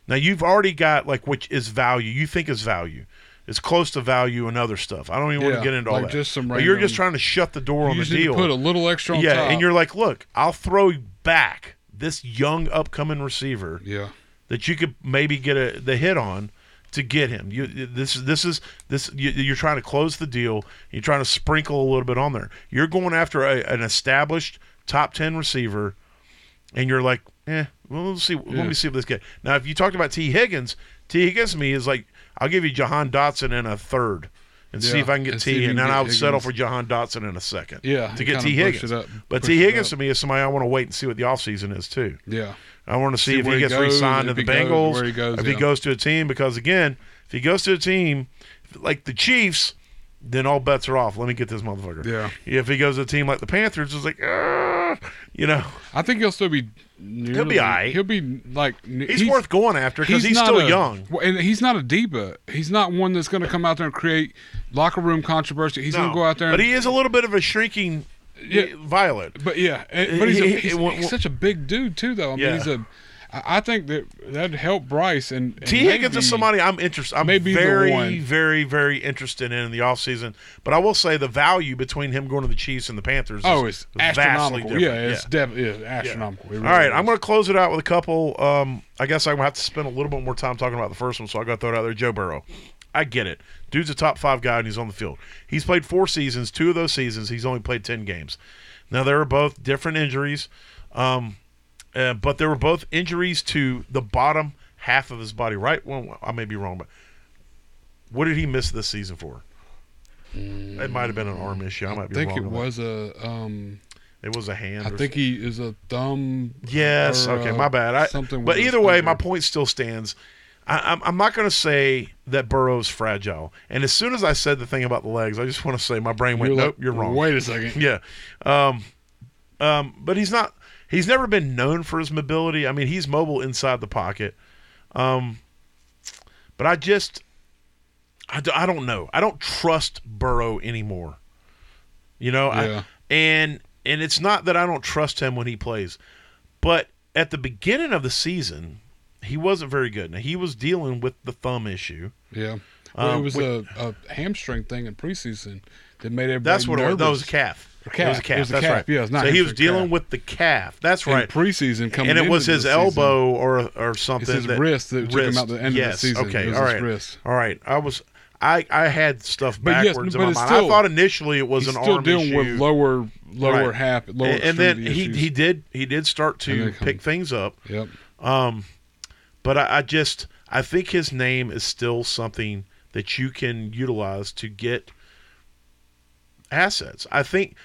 Now you've already got like which is value. You think is value. It's close to value and other stuff. I don't even want to get into all like that. just some But you're just trying to shut the door on the deal. put a little extra on yeah, top. and you're like, look, I'll throw back this young upcoming receiver yeah. that you could maybe get a the hit on to get him. You this is this is this you, you're trying to close the deal. You're trying to sprinkle a little bit on there. You're going after a, an established top ten receiver, and you're like, eh, well, let's see. Yeah. Let me see if this guy. Now, if you talked about Tee Higgins, Tee Higgins to me is like, I'll give you Jahan Dotson in a third. And see if I can get and see if T, and then I would settle for Jahan Dotson in a second. Yeah, to get Tee Higgins. up- but Tee Higgins to me is somebody I want to wait and see what the offseason is too. Yeah. I want to see, See if he gets goes, re-signed to the he goes, Bengals, where he goes, if he goes to a team. Because again, if he goes to a team like the Chiefs, then all bets are off. Let me get this motherfucker. Yeah. If he goes to a team like the Panthers, it's like, "Ah," you know, I think he'll still be. Nearly, he'll be aight. He'll be like. he's, worth going after because he's, not still a- young. and he's not a diva. He's not one that's going to come out there and create locker room controversy. He's going to go out there. And, but he is a little bit of a shrinking Yeah. violet. But yeah, but he's, a, He- he- he's, he's such a big dude too, though. I mean, Yeah. he's a. I think that that'd help Bryce and, and Tee Higgins maybe- is somebody I'm interested. I'm maybe very, very, very interested in in the offseason. But I will say the value between him going to the Chiefs and the Panthers. Oh, is it's vastly astronomical. different. Yeah, it's definitely yeah, astronomical. It All really right, I'm going to close it out with a couple. Um, I guess I'm going to have to spend a little bit more time talking about the first one, so I got to throw it out there. Joe Burrow. I get it. Dude's a top five guy and he's on the field. He's played four seasons. Two of those seasons, he's only played ten games. Now they are both different injuries, um, uh, but they were both injuries to the bottom half of his body. Right? Well, I may be wrong, but what did he miss this season for? It might have been an arm issue. I might I be think wrong. it on that. was a. Um, It was a hand. I think he is a thumb. Yes. or, Okay. uh, My bad. I, something. but either way, my point still stands. I, I'm, I'm not going to say that Burrow's fragile. And as soon as I said the thing about the legs, I just want to say my brain went, You're "Nope, like, you're wrong." Wait a second. Yeah. Um, um, but he's not. He's never been known for his mobility. I mean, he's mobile inside the pocket. Um, but I just, I, d- I don't know. I don't trust Burrow anymore. You know, Yeah. I, and and it's not that I don't trust him when he plays, but at the beginning of the season, he wasn't very good. Now he was dealing with the thumb issue. Yeah. Well, Um, it was a, a hamstring thing in preseason that made everybody That's what it was. nervous. That was a calf. It was a calf. It was a That's calf. right. Yeah, it's not so he was dealing calf. with the calf. That's In right. preseason coming and it into was his season. elbow or or something. It's his that, wrist that took him out the end yes. of the season. Okay, It was all his right, wrist. all right. I was, I I had stuff But yes, backwards but in my it's mind. still- I thought initially it was He's an still arm dealing issue. with lower lower Right. half, lower and, and then extremity he issues. he did he did start And to they come- pick things up. Yep. Um, but I, I just I think his name is still something that you can utilize to get assets. I think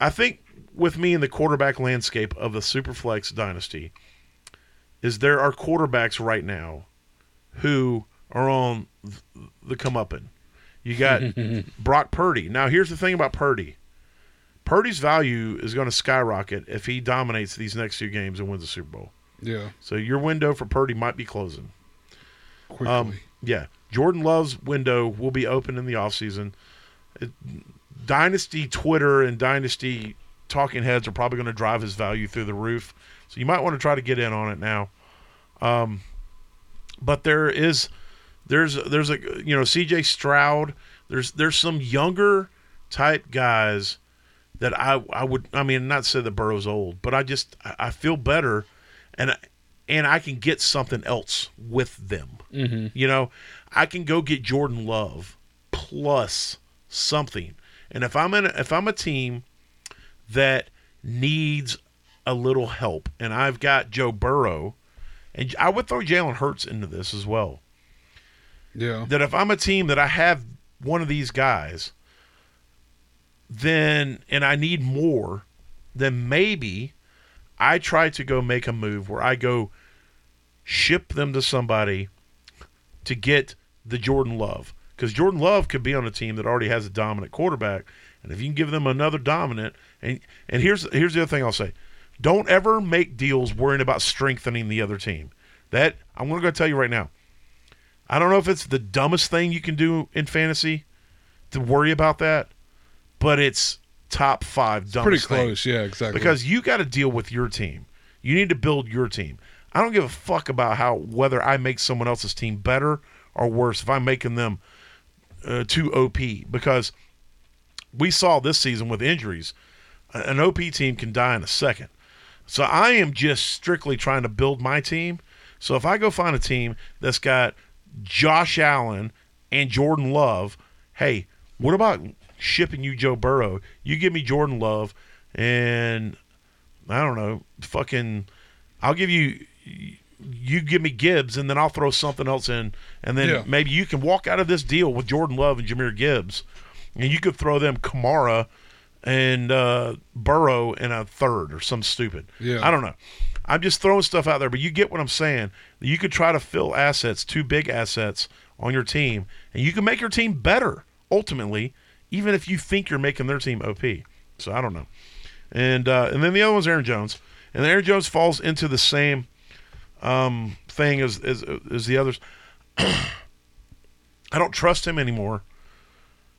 I think with me in the quarterback landscape of the Superflex dynasty is there are quarterbacks right now who are on th- the comeuppance. You got Brock Purdy. Now here's the thing about Purdy. Purdy's value is going to skyrocket if he dominates these next two games and wins the Super Bowl. Yeah. So your window for Purdy might be closing. Quickly. Um, yeah, Jordan Love's window will be open in the offseason. It, Dynasty Twitter and Dynasty talking heads are probably going to drive his value through the roof. So you might want to try to get in on it now. Um, but there is there's there's a you know CJ Stroud. There's there's some younger type guys that I I would I mean not say that Burrow's old, but I just I feel better, and and I can get something else with them. Mhm. You know, I can go get Jordan Love plus something, and if I'm in a, if I'm a team that needs a little help, and I've got Joe Burrow, and I would throw Jalen Hurts into this as well yeah. that if I'm a team that I have one of these guys, then and I need more, then maybe I try to go make a move where I go ship them to somebody to get the Jordan Love. Because Jordan Love could be on a team that already has a dominant quarterback. And if you can give them another dominant and and here's here's the other thing I'll say. Don't ever make deals worrying about strengthening the other team. That I'm gonna go tell you right now. I don't know if it's the dumbest thing you can do in fantasy to worry about that, but it's top five dumbest Pretty thing. close. Yeah. Exactly. Because you got to deal with your team. You need to build your team. I don't give a fuck about how whether I make someone else's team better or worse if I'm making them uh, too OP because we saw this season with injuries, an OP team can die in a second. So I am just strictly trying to build my team. So if I go find a team that's got Josh Allen and Jordan Love, hey, what about shipping you Joe Burrow? You give me Jordan Love and I don't know, fucking I'll give you you give me Gibbs and then I'll throw something else in and then Yeah. maybe you can walk out of this deal with Jordan Love and Jahmyr Gibbs and you could throw them Kamara and uh, Burrow in a third or some stupid. Yeah. I don't know. I'm just throwing stuff out there, but you get what I'm saying. You could try to fill assets, two big assets on your team, and you can make your team better ultimately, even if you think you're making their team OP. So I don't know. And uh, and then the other one's Aaron Jones, and Aaron Jones falls into the same um, thing as, as as the others. I don't trust him anymore.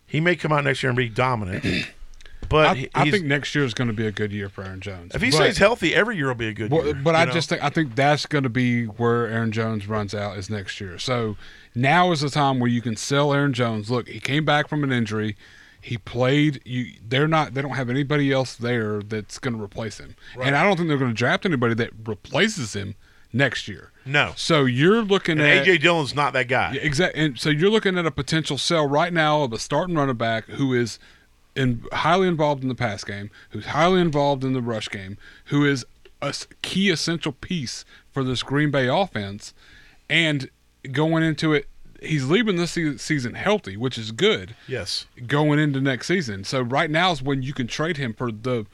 He may come out next year and be dominant, but I, I think next year is going to be a good year for Aaron Jones. if he But- stays healthy, every year will be a good Well, year. but I know? just think I think that's going to be where Aaron Jones runs out is next year. So now is the time where you can sell Aaron Jones. Look, he came back from an injury. He played. You, they're not. They don't have anybody else there that's going to replace him. And I don't think they're going to draft anybody that replaces him next year. No. So you're looking And at AJ Dillon's not that guy. Yeah, exactly. And so you're looking at a potential sell right now of a starting running back who is in, highly involved in the pass game, who's highly involved in the rush game, who is a key essential piece for this Green Bay offense, and going into it, he's leaving this season healthy, which is good Yes. going into next season. So right now is when you can trade him for the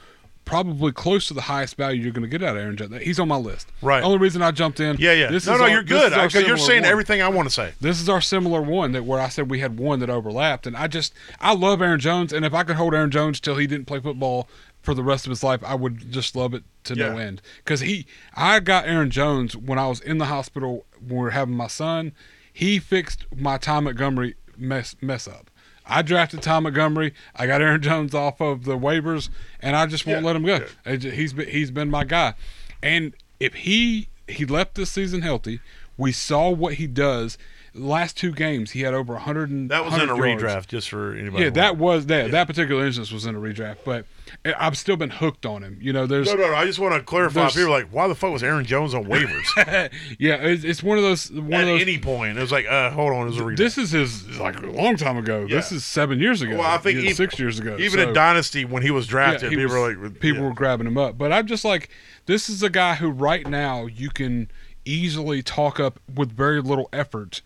probably close to the highest value you're going to get out of Aaron Jones. He's on my list. Right. Only reason I jumped in. Yeah, yeah. This no, is no, our- you're good. Because you're saying one. everything I want to say. This is our similar one that where I said we had one that overlapped, and I just I love Aaron Jones, and if I could hold Aaron Jones till he didn't play football for the rest of his life, I would just love it to no end. Because he, I got Aaron Jones when I was in the hospital when we were having my son. He fixed my Ty Montgomery mess mess up. I drafted Ty Montgomery. I got Aaron Jones off of the waivers, and I just won't Yeah, let him go. ju- He's been, he's been my guy, and if he he left this season healthy, we saw what he does. Last two games, he had over 100. and- That was in a yards. redraft, just for anybody. Yeah, that was that. That particular instance was in a redraft, but I've still been hooked on him. You know, there's No, no, no. I just want to clarify. People are like, why the fuck was Aaron Jones on waivers yeah, it's, it's one of those one at of those. any point? It was like, uh, hold on, it was a redraft. this is his like a long time ago. This is seven years ago. well, I think even, six years ago. even So- in Dynasty when he was Yeah, drafted, he people was- were like, people yeah. were grabbing him up. But I'm just like, this is a guy who right now you can easily talk up with very little effort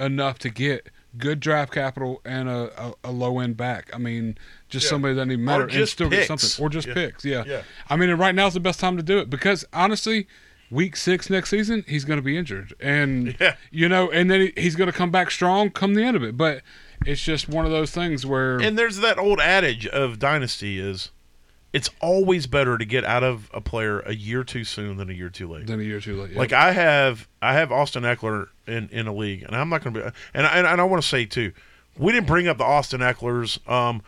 enough to get good draft capital and a, a, a low end back. I mean, just Yeah. somebody that doesn't even Or matter and still picks. get something, or just Yeah. picks. Yeah. Yeah. I mean, and right now is the best time to do it because honestly. Week six next season, he's going to be injured, and Yeah. you know, and then he's going to come back strong come the end of it. But it's just one of those things where And there's that old adage of Dynasty is, it's always better to get out of a player a year too soon than a year too late. than a year too late. Like I have, I have Austin Ekeler in, in a league, and I'm not going to be. And I, and I want to say too, we didn't bring up the Austin Ekelers. Um,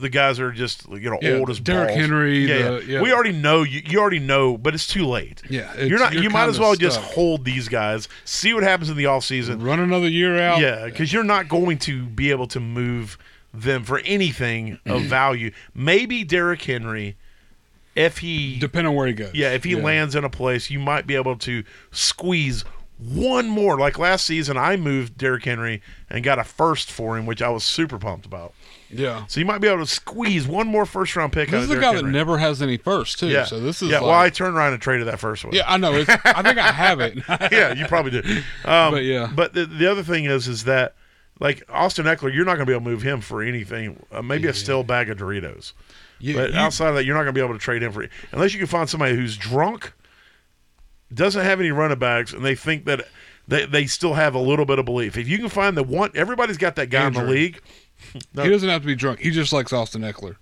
the guys are just you know Yeah, old as Derrick balls. Henry, Yeah, the- yeah. yeah. we already know you. You already know, but it's too late. Yeah, you're not. you're you might as well just hold these guys, see what happens in the off season. run another year out. Yeah, because you're not going to be able to move them for anything of value. Maybe Derrick Henry, if he depending on where he goes. yeah, if he lands in a place, you might be able to squeeze one more. Like last season, I moved Derrick Henry and got a first for him, which I was super pumped about. yeah. So you might be able to squeeze one more first round pick. out This of is a Derrick guy that Henry. never has any first too. Yeah. So this is yeah. like, well, I turned around and traded that first one. yeah, I know. It's, I think I have it. yeah, you probably do. Um, But, yeah. But the, the other thing is, is that like Austin Ekeler, you're not going to be able to move him for anything. Uh, maybe a still bag of Doritos. yeah, But you- outside of that, you're not going to be able to trade him for unless you can find somebody who's drunk, doesn't have any running backs, and they think that they, they still have a little bit of belief. If you can find the one, everybody's got that guy in the league. No, he doesn't have to be drunk. He just likes Austin Ekeler.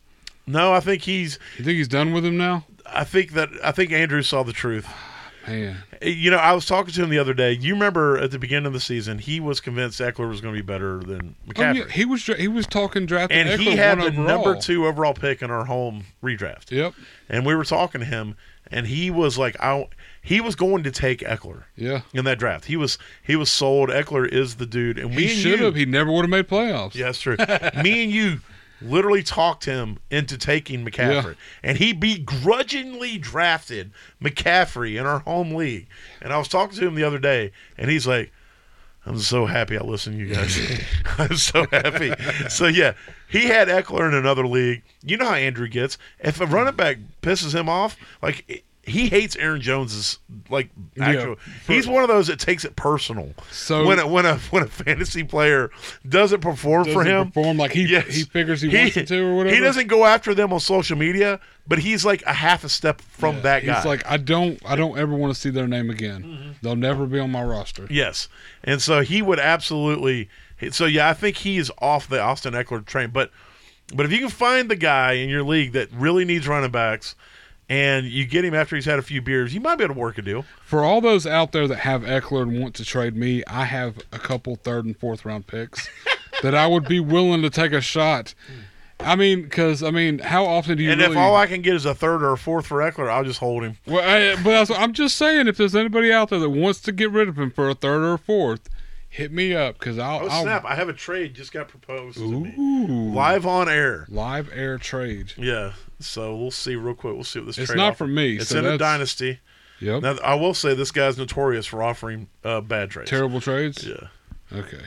no, I think he's. You think he's done with him now? I think that I think Andrew saw the truth. Man, You know, I was talking to him the other day. You remember at the beginning of the season, he was convinced Ekeler was going to be better than oh, McCaffrey. yeah, he was he was talking drafting and Ekeler he had the overall. number two overall pick in our home redraft. Yep. And we were talking to him, and he was like, "I." He was going to take Ekeler Yeah. in that draft. He was he was sold. Ekeler is the dude, and we should have. He never would have made playoffs. yeah, that's true. me and you literally talked him into taking McCaffrey, Yeah. and he begrudgingly drafted McCaffrey in our home league. And I was talking to him the other day, and he's like. I'm so happy I listened to you guys. I'm so happy. So yeah, he had Ekeler in another league. You know how Andrew gets. If a running back pisses him off, like he hates Aaron Jones's like actual. he's one of those that takes it personal. So- when a, when a when a fantasy player doesn't perform for Doesn't him, perform like he Yes. he figures he, wants to or whatever. He doesn't go after them on social media, but he's like a half a step from Yeah, that guy. He's like, I don't, I don't ever want to see their name again. Mm-hmm. They'll never be on my roster. Yes, and so he would absolutely. So yeah, I think he is off the Austin Ekeler train. But but if you can find the guy in your league that really needs running backs, and you get him after he's had a few beers, you might be able to work a deal. For all those out there that have Ekeler and want to trade me, I have a couple third and fourth round picks that I would be willing to take a shot. I mean, because I mean, how often do you and really? if all I can get is a third or a fourth for Ekeler, I'll just hold him. well, I, but I'm just saying, if there's anybody out there that wants to get rid of him for a third or a fourth, hit me up because I'll. Oh I'll snap! I have a trade just got proposed to me live on air. live air trade. Yeah, so we'll see real quick. We'll see what this. It's trade not offer- for me, It's so in a dynasty. Yep. Now, I will say this guy's notorious for offering uh, bad trades. Terrible trades. Yeah. Okay.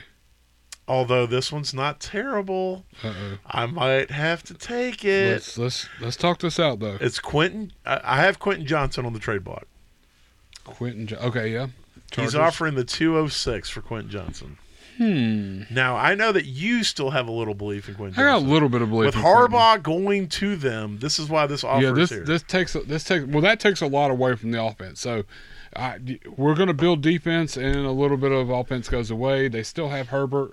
Although this one's not terrible, Uh oh. I might have to take it. Let's let's let's talk this out though. It's Quentin. I, I have Quentin Johnston on the trade block. Quentin. Okay. Yeah. He's offering the 206 for Quentin Johnston. Hmm. Now, I know that you still have a little belief in Quentin I got a little bit of belief With in Quentin. Harbaugh going to them, this is why this offer yeah, this this takes this takes well that takes a lot away from the offense. So I, we're going to build defense, and a little bit of offense goes away. They still have Herbert.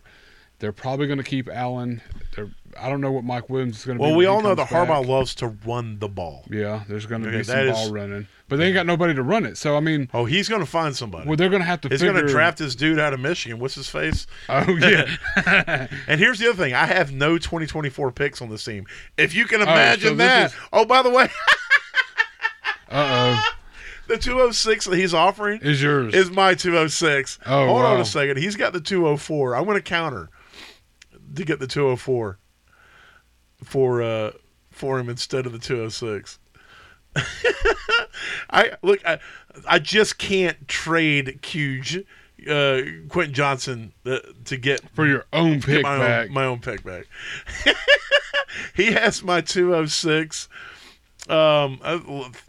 They're probably going to keep Allen. They're, I don't know what Mike Williams is going to be. well, we all know that Harbaugh loves to run the ball. Yeah, there's going to Okay, be some ball is- running, but they ain't got nobody to run it. So I mean, Oh, he's going to find somebody. well, they're going to have to. he's figure, going to draft this dude out of Michigan. What's his face? Oh yeah, And here's the other thing: I have no 2024 picks on this team. If you can so imagine this that. is- Oh, by the way, uh oh, the 206 that he's offering is yours? is my 206. Oh, Hold on a second. He's got the 204. I'm going to counter to get the 204 for uh for him instead of the 206. I look I, I just can't trade Cuge uh Quentin Johnston uh, to get for your own pick my back. own my own pick back. he has my 206 um, uh,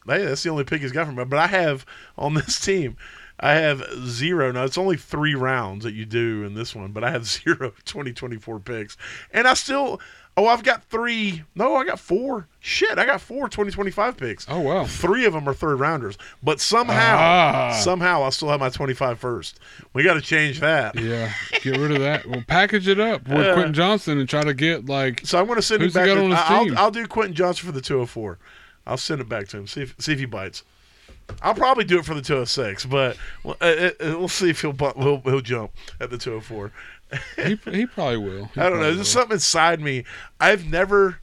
hey, that's the only pick he's got from me. But I have on this team, I have zero. Now it's only three rounds that you do in this one, but I have zero 2024 picks, and I still. Oh, I've got three. No, I got four. Shit, I got four 2025 picks. oh wow. Three of them are third rounders, but somehow, Ah. somehow I still have my 25 first. We got to change that. Yeah, get rid of that. We'll package it up with Yeah. Quentin Johnston and try to get like So I'm going to send he back. to- on his I'll. I'll do Quentin Johnston for the 204. I'll send it back to him. See if see if he bites. I'll probably do it for the 206, but well, uh, uh, we'll see if he'll, he'll he'll jump at the 204. He he probably will. He I don't know. There's will. something inside me. I've never.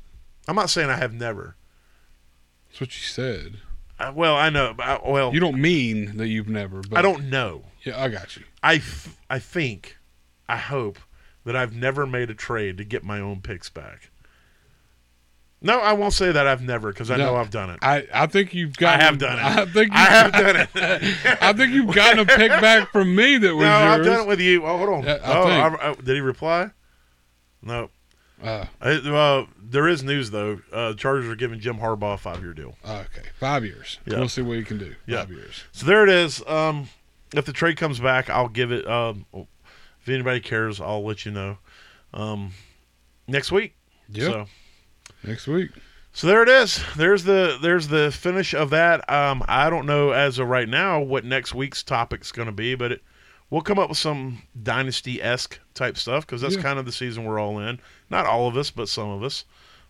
I'm not saying I have never. That's what you said. Uh, well, I know. I, well, You don't mean that you've never. But I don't know. Yeah, I got you. I I think, I hope that I've never made a trade to get my own picks back. No, I won't say that I've never because I No. know I've done it. I, I think you've got. I have done it. I think you, I have done it. I think you've gotten a pick back from me that was no, I've done it with you. Oh, hold on. Yeah, I oh. I- I- did he reply? No. Uh, uh, there is news though. Uh, Chargers are giving Jim Harbaugh a five-year deal. okay, five years. Yeah. We'll see what he can do. Yeah. Five years. So there it is. Um, if the trade comes back, I'll give it. Um, if anybody cares, I'll let you know. Um, next week. Yep. So, Next week. so there it is. There's the there's the finish of that. Um, I don't know as of right now what next week's topic's going to be, but it, we'll come up with some dynasty esque type stuff because that's Yeah. kind of the season we're all in. Not all of us, but some of us.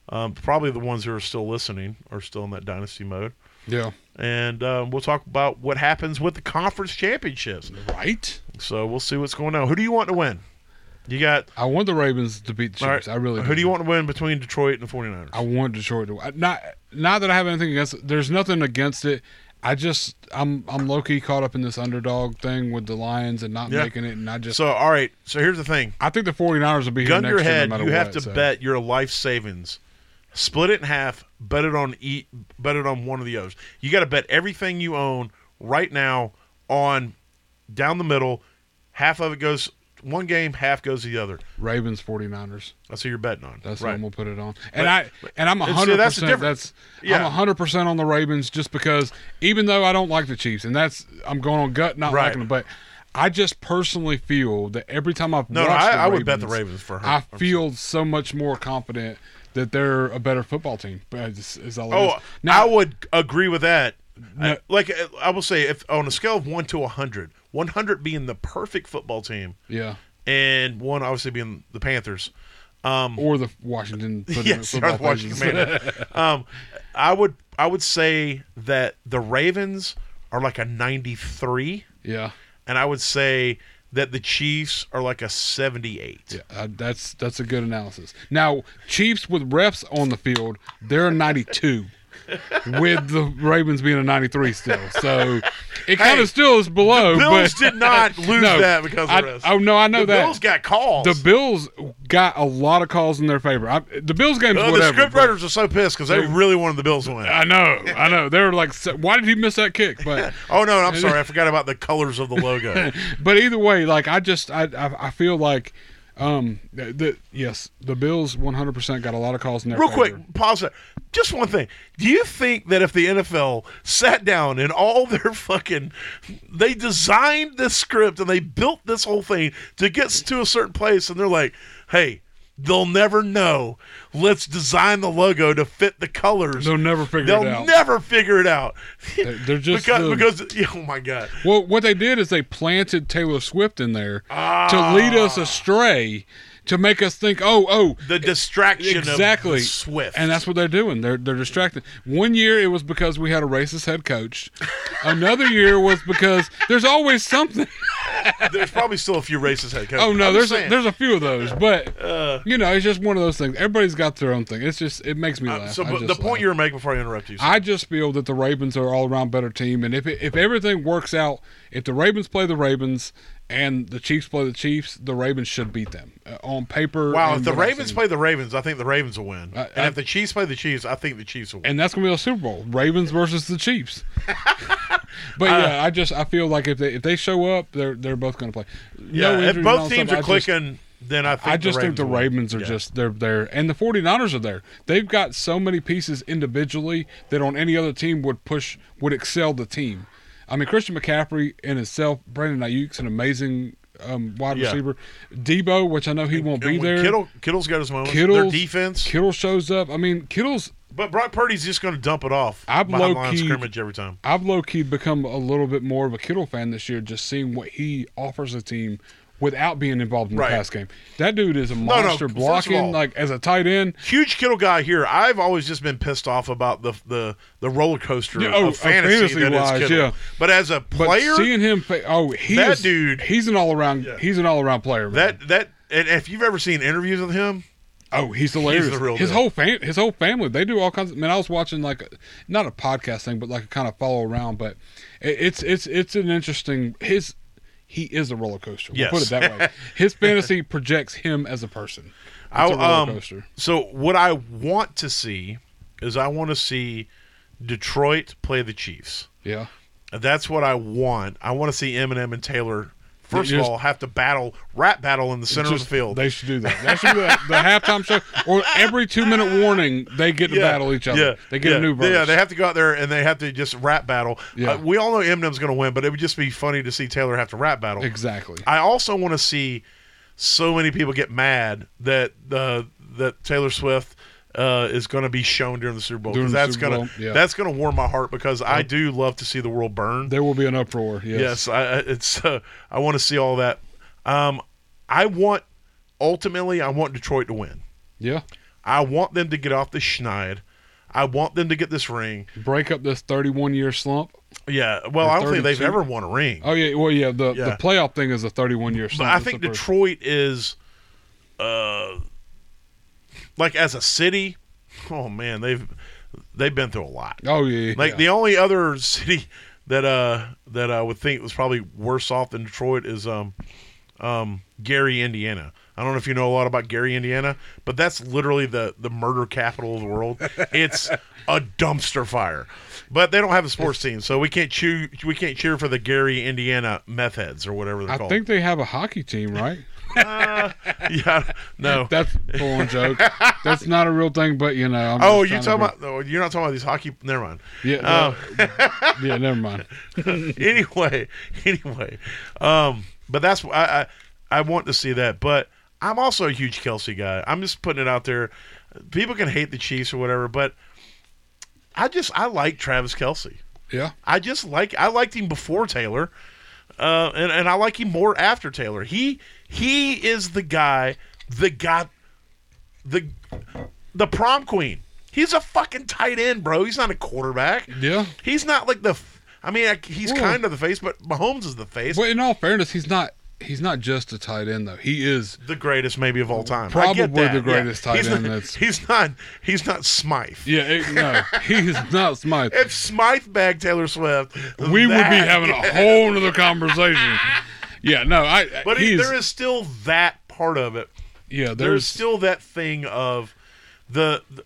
Um, probably the ones who are still listening are still in that dynasty mode. Yeah. And um, we'll talk about what happens with the conference championships. Right. So we'll see what's going on. Who do you want to win? You got I want the Ravens to beat the Chiefs. right, I really. Who do you want to win between Detroit and the 49ers? I want Detroit to I- not not that I have anything against it. There's nothing against it. I just I'm I'm low key caught up in this underdog thing with the Lions and not Yeah. making it, and I just so all right. So here's the thing. I think the 49ers will be here Gun next your year head. no matter you have what, to so. bet your life savings. Split it in half. Bet it on eat. Bet it on one of the others. You got to bet everything you own right now on down the middle. Half of it goes one game. Half goes to the other. Ravens 49ers. That's who you're betting on. That's right. what gonna put it on. And But- I and I'm and see, hundred that's the difference. That's Yeah. I'm hundred percent on the Ravens just because even though I don't like the Chiefs, and that's I'm going on gut not Right. liking them, but I just personally feel that every time I've No, no, I, the I would bet the Ravens, Ravens for her. I feel so much more confident that they're a better football team. Is, is all Oh, is. Now, I would agree with that. No. I- like I will say, if on a scale of one to hundred, one hundred being the perfect football team, yeah, and one obviously being the Panthers. Um, or the Washington yes, or the Washington Commanders. Um, I would I would say that the Ravens are like a ninety three, yeah, and I would say that the Chiefs are like a seventy eight. yeah, uh, that's that's a good analysis. Now, Chiefs with refs on the field, they're a 92. With the Ravens being a 93 still. So it kind Hey, of still is below. The Bills but did not lose No, that because I- of this. oh no, I know the that. Bills got calls. the Bills got a lot of calls in their favor. I, the Bills game's Uh, the whatever. script but- writers are so pissed because they really wanted the Bills to win. I know, I know. They were like, "Why did he miss that kick?" But Oh no, I'm sorry, I forgot about the colors of the logo. but either way, like I just I I, I feel like um the, the yes the Bills 100 percent got a lot of calls Real quick, pause. Just one thing. Do you think that if the NFL sat down and all their fucking they designed this script and they built this whole thing to get to a certain place and they're like, hey, they'll never know. Let's design the logo to fit the colors. They'll never figure They'll it out. They'll never figure it out. They're- just because, the- because oh my god. Well, what they did is they planted Taylor Swift in there to Ah. lead us astray, to make us think, oh, oh, The distraction exactly of Swift. and that's what they're doing. They're they're distracted. One year it was because we had a racist head coach. Another year was because there's always something. there's probably still a few racist head coaches. Oh no, I'm there's a, there's a few of those, but Uh, you know, it's just one of those things. Everybody's got their own thing. It's just it makes me Uh, laugh. so, but the just point laugh. you were making before I interrupt you. I just feel that the Ravens are all around better team, and if it, if everything works out, if the Ravens play the Ravens and the Chiefs play the Chiefs, the Ravens should beat them uh, on paper. Wow, if the Ravens play the Ravens, I think the Ravens will win. I- and I- if the Chiefs play the Chiefs, I think the Chiefs will win. and that's gonna be a Super Bowl, Ravens versus the Chiefs. but Uh, yeah, I just I feel like if they if they show up, they're they're both gonna play. yeah, No if both teams stuff, are just- clicking, then I think I just the think the. Ravens are Yeah. just they're there, and the 49ers are there. They've got so many pieces individually that on any other team would push would excel the team. I mean, Christian McCaffrey in itself, Brandon Aiyuk's an amazing um, wide Yeah. receiver. Deebo, which I know he won't be And when there. Kittle, Kittle's got his moments. Kittle's Their defense, Kittle shows up. I mean, Kittle's. but Brock Purdy's just going to dump it off I'm behind the line of low-key- scrimmage every time. I've low key become a little bit more of a Kittle fan this year, just seeing what he offers a team without being involved in the Right. pass game. That dude is a monster first of blocking, all- like as a tight end. Huge Kittle guy here. I've always just been pissed off about the the, the roller coaster Yeah, oh, of fantasy, that is fantasy-wise, Kittle. yeah. But as a But player, seeing him, oh, he That is, dude- he's an all around, Yeah. he's an all around player. Man. that that and if you've ever seen interviews with him, oh, he's hilarious. the real his deal. whole fam, his whole family, they do all kinds. Of, man, I was watching like, a, not a podcast thing, but like a kind of follow around. But it, it's it's it's an interesting. His he is a roller coaster. We'll Yes. put it that way. His fantasy projects him as a person. It's a roller um, coaster. So what I want to see is I want to see Detroit play the Chiefs. Yeah. That's what I want. I want to see Eminem and Taylor first Just- of all have to battle rap battle in the center Just- of the field. They should do that. That should be the, the halftime show, or every two minute warning, they get to battle each other. Yeah, they get yeah, a new verse. Yeah, they have to go out there and they have to just rap battle. Yeah. Uh, we all know Eminem's going to win, but it would just be funny to see Taylor have to rap battle. exactly. I also want to see so many people get mad that uh, that Taylor Swift uh, is going to be shown during the Super Bowl During that's going to yeah. that's going to warm my heart because I do love to see the world burn. There will be an uproar. Yes. Yes, I, it's uh, I want to see all that. Um, I want ultimately I want Detroit to win. Yeah. I want them to get off the schneid. I want them to get this ring. Break up this 31 year slump. Yeah, well, I don't think they've ever won a ring. Oh yeah, well yeah, the Yeah. the playoff thing is a 31 year but slump. I think Detroit is, uh, like as a city. Oh man, they've they've been through a lot. Oh yeah, Like yeah. the only other city that uh that I would think was probably worse off than Detroit is um um Gary, Indiana. I don't know if you know a lot about Gary, Indiana, but that's literally the the murder capital of the world. It's a dumpster fire. But they don't have a sports team, so we can't cheer we can't cheer for the Gary, Indiana meth heads or whatever they're I called. think they have a hockey team, right? yeah, no. That's a full-on joke. That's not a real thing, but you know. I'm Oh, you're talking about? No, you're not talking about these hockey. Never mind. Yeah, uh, uh, yeah. Never mind. anyway, anyway, um, but that's I, I I want to see that, but I'm also a huge Kelce guy. I'm just putting it out there. People can hate the Chiefs or whatever, but I just I like Travis Kelce. Yeah, I just like I liked him before Taylor, uh, and and I like him more after Taylor. He he is the guy that got the the prom queen. He's a fucking tight end, bro. He's not a quarterback. yeah. He's not like the. I mean, he's Well- kind of the face, but Mahomes is the face. Well, in all fairness, he's not. He's not just a tight end though. He is the greatest maybe of all time. I Probably get that, the yeah. greatest tight he's end Not, that's- he's not. He's not Smythe. yeah, it, no, he's not Smythe. If Smythe bagged Taylor Swift, We would be that- having a whole nother conversation. Yeah, no, I But he, there is still that part of it. yeah, There's there's still that thing of the, the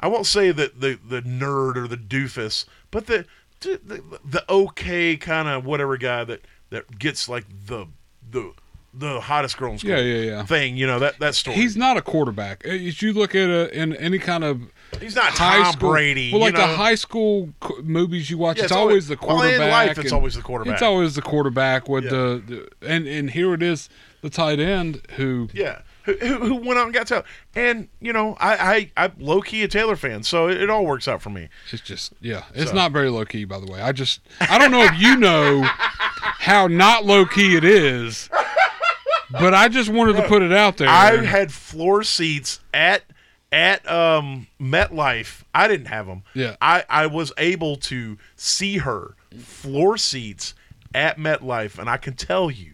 I won't say that the the nerd or the doofus, but the the, the okay kind of whatever guy that that gets like the the the hottest girl in school yeah, yeah, yeah. thing. You know that that story. He's not a quarterback. If you look at a, in any kind of He's not high Tom school, Brady. well, like you know? the high school movies you watch, Yeah, it's, always, the well, quarterback. in life, it's always the quarterback. It's always the quarterback with Yeah. the, the and and here it is, the tight end who Yeah. Who, who, who went out and got Taylor. And, you know, I, I, I'm low key a Taylor fan, so it, it all works out for me. It's just yeah, it's So- not very low key by the way. I just I don't know if you know how not low key it is, but I just wanted to put it out there. I had floor seats at at um MetLife. I didn't have them. Yeah. I I was able to see her floor seats at MetLife, and I can tell you,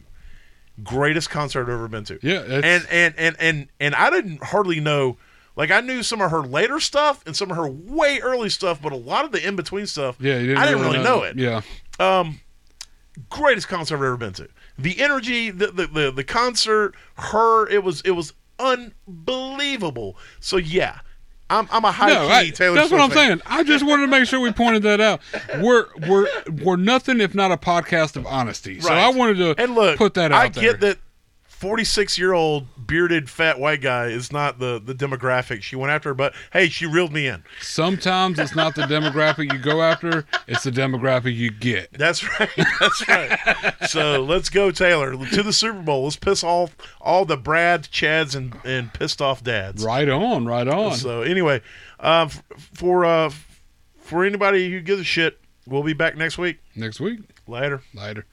greatest concert I've ever been to. Yeah, and and and and and I didn't hardly know. Like I knew some of her later stuff and some of her way early stuff, but a lot of the in between stuff, yeah, didn't I didn't really know it. Yeah, Um, greatest concert I've ever been to. The energy, the, the the the concert, her, it was it was unbelievable. So yeah, I'm I'm a high no, key I, Taylor that's Swift what I'm fan. saying. I just wanted to make sure we pointed that out. We're we're we're nothing if not a podcast of honesty. So Right. I wanted to And look, put that out I there. get that. 46 year old bearded fat white guy is not the the demographic she went after, but hey, she reeled me in. Sometimes it's not the demographic you go after; it's the demographic you get. That's right. That's right. so let's go, Taylor, to the Super Bowl. Let's piss off all the Brad, Chads, and and pissed off dads. Right on, right on. So anyway, uh, f- for uh, for anybody who gives a shit, we'll be back next week. Next week, Later. later.